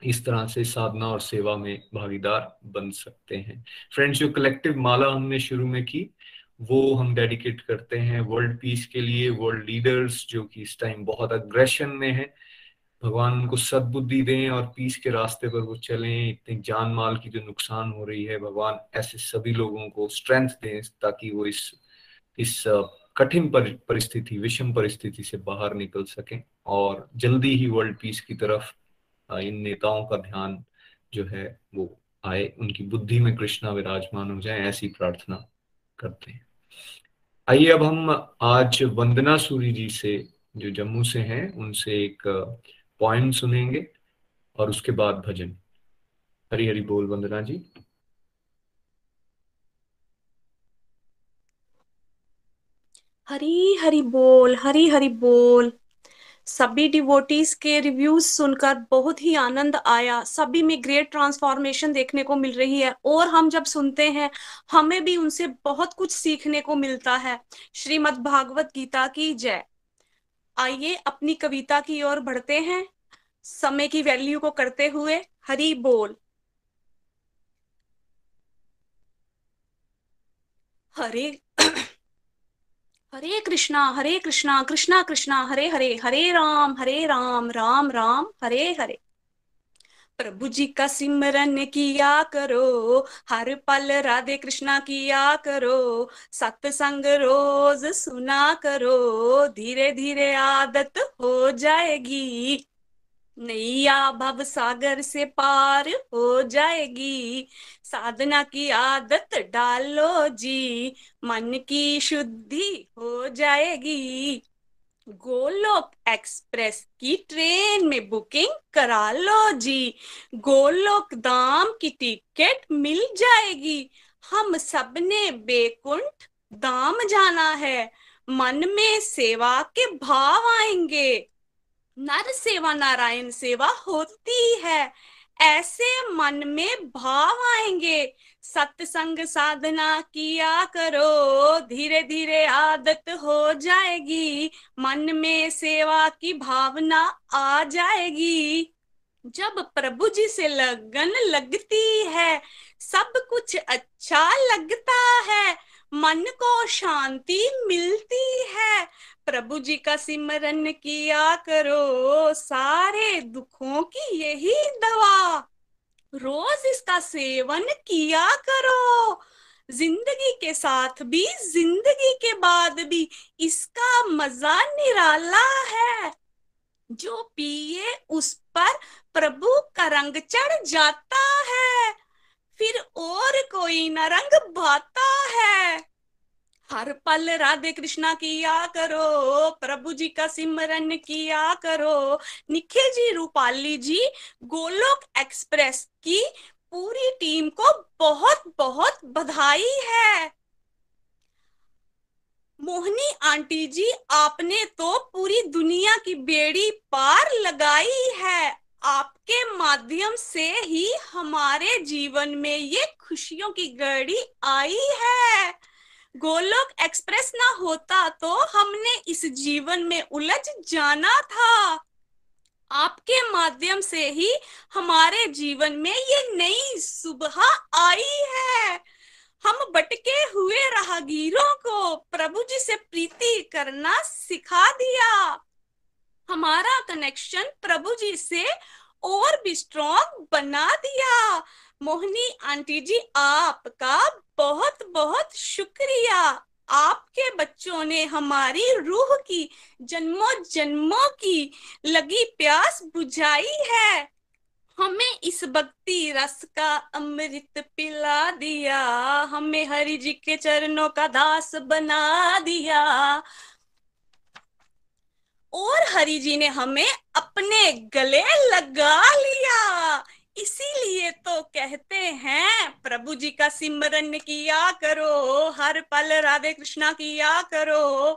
इस तरह से साधना और सेवा में भागीदार बन सकते हैं। फ्रेंड्स जो कलेक्टिव माला हमने शुरू में की, वो हम डेडिकेट करते हैं वर्ल्ड पीस के लिए वर्ल्ड लीडर्स जो कि इस टाइम बहुत अग्रेशन में है। भगवान उनको सद्बुद्धि दें और पीस के रास्ते पर वो चलें, इतने जान माल की जो नुकसान हो रही है, भगवान ऐसे सभी लोगों को स्ट्रेंथ दें ताकि वो इस इस कठिन परिस्थिति, विषम परिस्थिति से बाहर निकल सकें और जल्दी ही वर्ल्ड पीस की तरफ़ इन नेताओं का ध्यान जो है वो आए, उनकी बुद्धि में कृष्णा विराजमान हो जाए, ऐसी प्रार्थना करते हैं। आइए अब हम आज वंदना सूरी जी से, जो जम्मू से हैं, उनसे एक पॉइंट सुनेंगे और उसके बाद भजन। हरी हरी बोल वंदना जी। हरी हरी बोल हरी हरी बोल। सभी डिवोटीज के रिव्यूज़ सुनकर बहुत ही आनंद आया। सभी में ग्रेट ट्रांसफॉर्मेशन देखने को मिल रही है और हम जब सुनते हैं, हमें भी उनसे बहुत कुछ सीखने को मिलता है। श्रीमद् भागवत गीता की जय। आइए अपनी कविता की ओर बढ़ते हैं। समय की वैल्यू को करते हुए हरी बोल। हरे हरे कृष्णा हरे कृष्णा कृष्णा कृष्णा, हरे हरे हरे राम हरे राम राम राम, हरे हरे। प्रभु जी का सिमरन किया करो, हर पल राधे कृष्णा किया करो, सत्संग रोज सुना करो, धीरे धीरे आदत हो जाएगी। नैया भव सागर से पार हो जाएगी। साधना की आदत डालो जी, मन की शुद्धि हो जाएगी। गोलोक एक्सप्रेस की ट्रेन में बुकिंग करा लो जी। गोलोक धाम की टिकट मिल जाएगी। हम सबने बेकुंठ धाम जाना है। मन में सेवा के भाव आएँगे। नर सेवा नारायण सेवा होती है। ऐसे मन में भाव आएँगे। सत्संग साधना किया करो धीरे धीरे आदत हो जाएगी। मन में सेवा की भावना आ जाएगी। जब प्रभु जी से लगन लगती है, सब कुछ अच्छा लगता है। मन को शांति मिलती है। प्रभु जी का सिमरन किया करो, सारे दुखों की यही दवा। रोज इसका सेवन किया करो। ज़िंदगी के साथ भी, ज़िंदगी के बाद भी इसका मज़ा निराला है। जो पिए उस पर प्रभु का रंग चढ़ जाता है, फिर और कोई न रंग भाता है। हर पल राधे कृष्णा किया करो, प्रभु जी का सिमरन किया करो। निखिल जी, रूपाली जी, गोलोक एक्सप्रेस की पूरी टीम को बहुत बहुत बधाई है। मोहनी आंटी जी, आपने तो पूरी दुनिया की बेड़ी पार लगाई है। आपके माध्यम से ही हमारे जीवन में ये खुशियों की घड़ी आई है। गोलोक एक्सप्रेस ना होता तो हमने इस जीवन में उलझ जाना था। आपके माध्यम से ही हमारे जीवन में ये नई सुबह आई है। हम बटके हुए राहगीरों को प्रभु जी से प्रीति करना सिखा दिया। हमारा कनेक्शन प्रभु जी से और भी स्ट्रॉन्ग बना दिया। मोहनी, आंटी जी, आपका बहुत बहुत शुक्रिया। आपके बच्चों ने हमारी रूह की जन्मों जन्मों की लगी प्यास बुझाई है। हमें इस भक्ति रस का अमृत पिला दिया। हमें हरि जी के चरणों का दास बना दिया। और हरि जी ने हमें अपने गले लगा लिया। कहते हैं, प्रभु जी का सिमरन किया करो, हर पल राधे कृष्णा किया करो।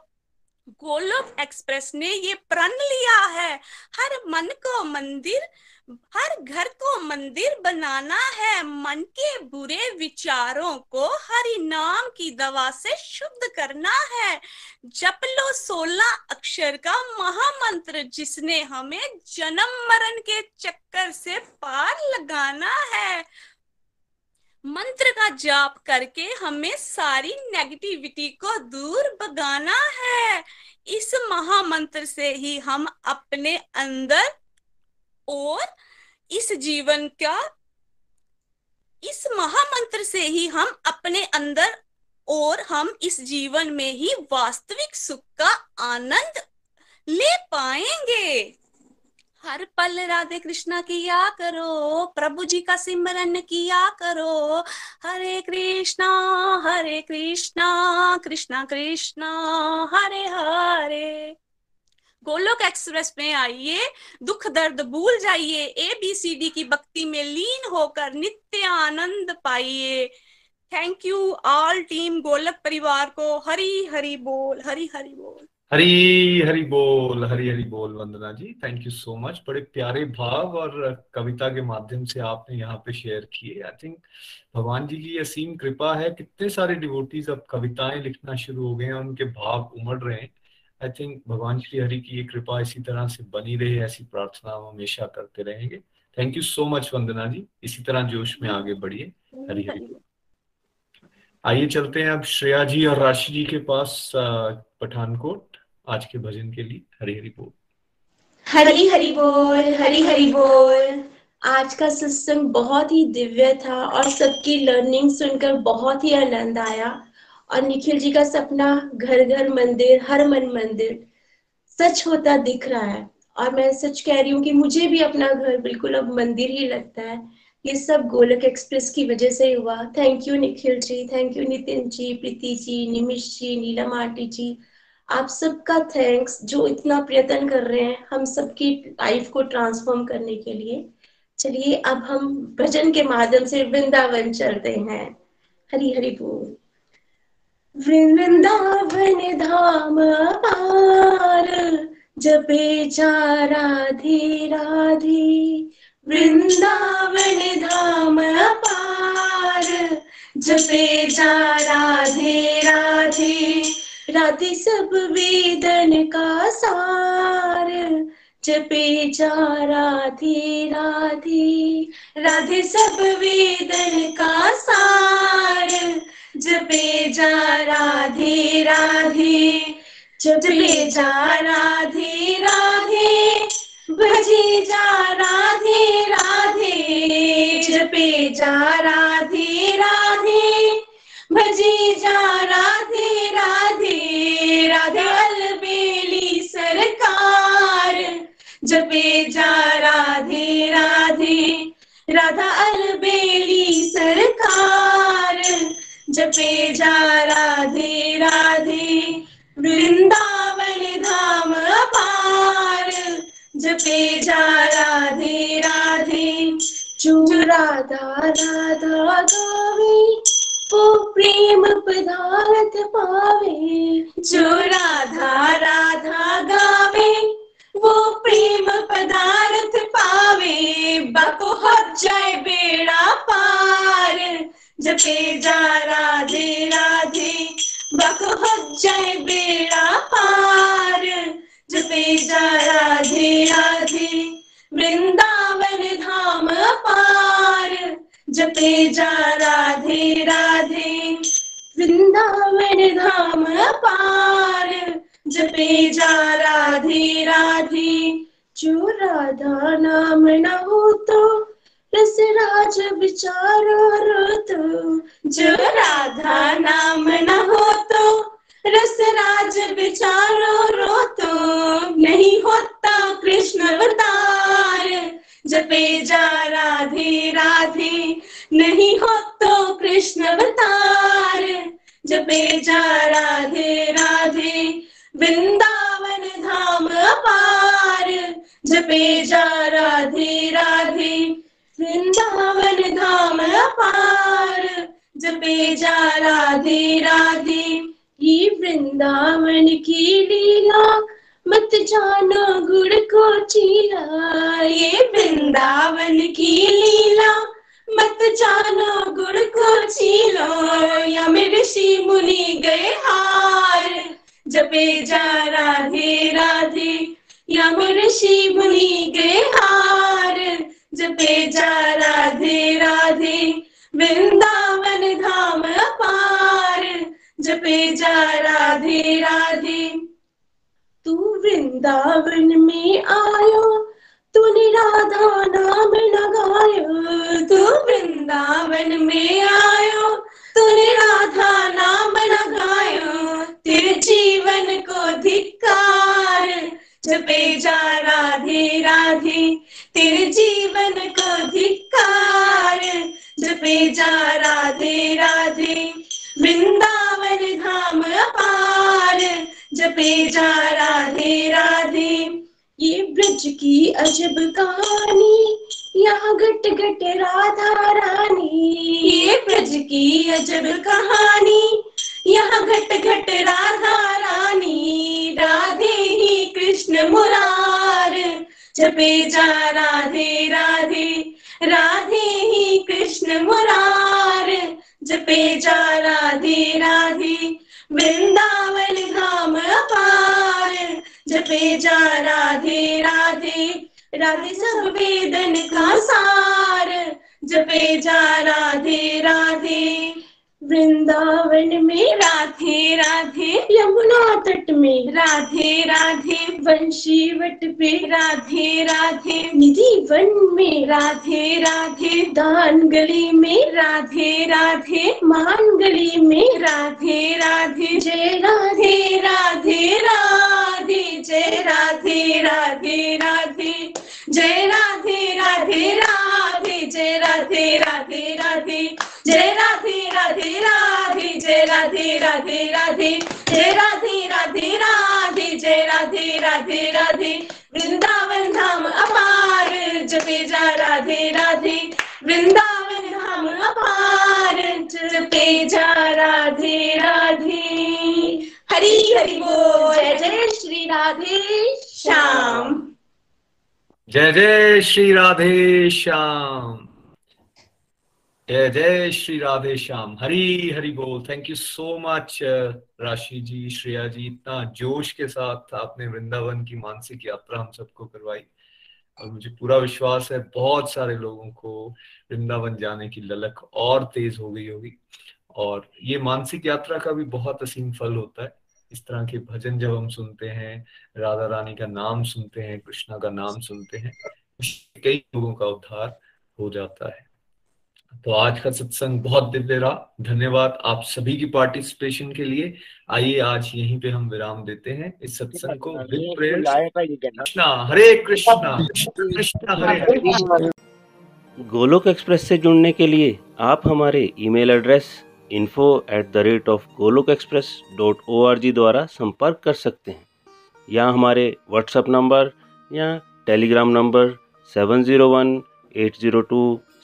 गोलोक एक्सप्रेस ने ये प्रण लिया है, हर मन को मंदिर हर घर को मंदिर बनाना है। मन के बुरे विचारों को हरि नाम की दवा से शुद्ध करना है। जप लो सोलह अक्षर का महामंत्र जिसने हमें जन्म मरण के चक्कर से पार लगाना है। मंत्र का जाप करके हमें सारी नेगेटिविटी को दूर भगाना है। इस महामंत्र से ही हम अपने अंदर और इस जीवन का, इस महामंत्र से ही हम अपने अंदर और हम इस जीवन में ही वास्तविक सुख का आनंद ले पाएँगे। हर पल राधे कृष्णा किया करो, प्रभु जी का सिमरन किया करो। हरे कृष्णा हरे कृष्णा कृष्णा कृष्णा, हरे हरे। गोलोक एक्सप्रेस में आइए, दुख दर्द भूल जाइए ए बी सी डी की भक्ति में लीन होकर नित्य आनंद पाइए। थैंक यू ऑल टीम गोलक परिवार को हरी हरी बोल, हरी हरी बोल। हरी हरी बोल, हरी हरी बोल Vandana ji thank you so much बड़े प्यारे भाव और कविता के माध्यम से आपने यहाँ पे शेयर किए। आई थिंक भगवान जी की असीम कृपा है, कितने सारे डिवोटीज अब कविताएँ लिखना शुरू हो गए हैं, उनके भाव उमड़ रहे हैं। आई थिंक भगवान श्री हरि की ये कृपा इसी तरह से बनी रहे, ऐसी प्रार्थना हम हमेशा करते रहेंगे। Thank you so much Vandana ji. इसी तरह जोश में आगे बढ़िए। हरी हरी। आइए चलते हैं अब श्रेया जी और राशि जी के पास पठानकोट, आज के भजन के लिए। हरी हरी बोल। हरी हरी बोल, हरी हरी बोल। आज का सत्संग बहुत ही दिव्य था और सबकी लर्निंग सुनकर बहुत ही आनंद आया। और निखिल जी का सपना घर घर मंदिर, हर मन मंदिर, सच होता दिख रहा है। और मैं सच कह रही हूँ कि मुझे भी अपना घर बिल्कुल अब मंदिर ही लगता है। ये सब गोलक एक्सप्रेस की वजह से हुआ। Thank you Nikhil ji. Thank you Nitin ji, Preeti ji Nimish ji, Neelam aunty ji. आप सबका थैंक्स जो इतना प्रयत्न कर रहे हैं हम सबकी लाइफ को ट्रांसफॉर्म करने के लिए। चलिए, अब हम भजन के माध्यम से वृंदावन चलते हैं। हरी हरी बोल। वृंदावन धाम पार जपे जा राधे राधे। वृंदावन धाम पार जपे जा राधे राधे। राधे सब वेदन का सार जपे जा राधे राधे। राधे सब वेदन का सार जपे जा राधे राधे, जपे जा राधे राधे, भजे जा राधे राधे, जपे जा राधे राधे, भजे जा राधे राधे राधे अलबेली सरकार, जपे जा राधे राधे, राधा अलबेली सरकार। जपे जा राधे राधे वृंदावन धाम पार जपे जा राधे राधे जो राधा राधा गावे वो प्रेम पदार्थ पावे। जो राधा राधा गावे, वो प्रेम पदार्थ पावे। बको हो जाए बेड़ा पार। जपे जा राधे राधे बको हो जाए बेड़ा पार। जपे जा राधे राधे, वृंदावन धाम पार। जपे जा राधे राधे, वृंदावन धाम पार। जपे जा राधे राधे जो राधा नाम न हो तो रस राज रो तो जो राधा नाम न हो तो रस राज विचारो रो तो नहीं होता कृष्ण अवतार। जपे जा राधे राधे, नहीं हो तो कृष्ण अवतार। जपे जा राधे राधे, वृंदावन धाम पार जपे जा राधे राधे वृंदावन धाम पार जपे जा राधे राधे। ये वृंदावन की लीला, मत जानो गुड़ को चीला ये वृंदावन की लीला, मत जानो गुड़ को चीलो या मेरे ऋषि मुनि गए हार, जपे जा राधे राधे। या मेरे ऋषि मुनि गए हार जपे जा राधे राधे, वृंदावन धाम पार जपे जा राधे राधे। तू वृंदावन में आयो, तूने राधा नाम लगायो। तू वृंदावन में आयो, तूने राधा नाम लगायो। तेरे जीवन को धिक्कार जपे जा राधे राधे, तेरे जीवन को धिकार जपे जा राधे राधे, वृंदावन धाम अपार। जपे जा राधे राधे, ये ब्रज की अजब कहानी। यहाँ घट घट राधा रानी। ये ब्रज की अजब कहानी। यहाँ घट घट राधा रानी। राधे ही कृष्ण मुरार। जपे जा राधे राधे। राधे ही कृष्ण मुरार। जपे जा राधे राधे। वृंदावन धाम पार जपे जा राधे राधे। राधे सब वेदन का सार जपे जा राधे राधे। वृंदावन में राधे राधे यमुना तट में राधे राधे वंशी वट पे राधे राधे निधि वन में राधे राधे दान गली में राधे राधे मान गली में राधे राधे जय राधे राधे राधे जय राधे राधे राधे जय राधे राधे राधे जय राधे राधे राधे जय राधे राधे राधे, जय राधे राधे राधे, जय राधे राधे राधे, जय राधे राधे राधे। वृंदावन धाम अपार, जपे जा राधे राधे। वृंदावन धाम अपार, जपे जा राधे राधे। हरी हरि बोल, जय जय श्री राधे श्याम। जय जय श्री राधे श्याम। जय जय श्री राधे श्याम। हरी हरि बोल। थैंक यू सो मच राशि जी, श्रेया जी। इतना जोश के साथ आपने वृंदावन की मानसिक यात्रा हम सबको करवाई और मुझे पूरा विश्वास है बहुत सारे लोगों को वृंदावन जाने की ललक और तेज हो गई होगी। और ये मानसिक यात्रा का भी बहुत असीम फल होता है। इस तरह के भजन जब हम सुनते हैं, राधा रानी का नाम सुनते हैं, कृष्णा का नाम सुनते हैं कई लोगों का उद्धार हो जाता है। तो आज का सत्संग बहुत दिव्य रहा। धन्यवाद आप सभी की पार्टिसिपेशन के लिए। आइए आज यहीं पे हम विराम देते हैं इस सत्संग को विद कृष्णा हरे कृष्णा कृष्णा हरे हरे। गोलोक एक्सप्रेस से जुड़ने के लिए आप हमारे email address info at the rate of Golok express dot O R G द्वारा संपर्क कर सकते हैं। या हमारे व्हाट्सएप नंबर या Telegram number seven zero one eight zero two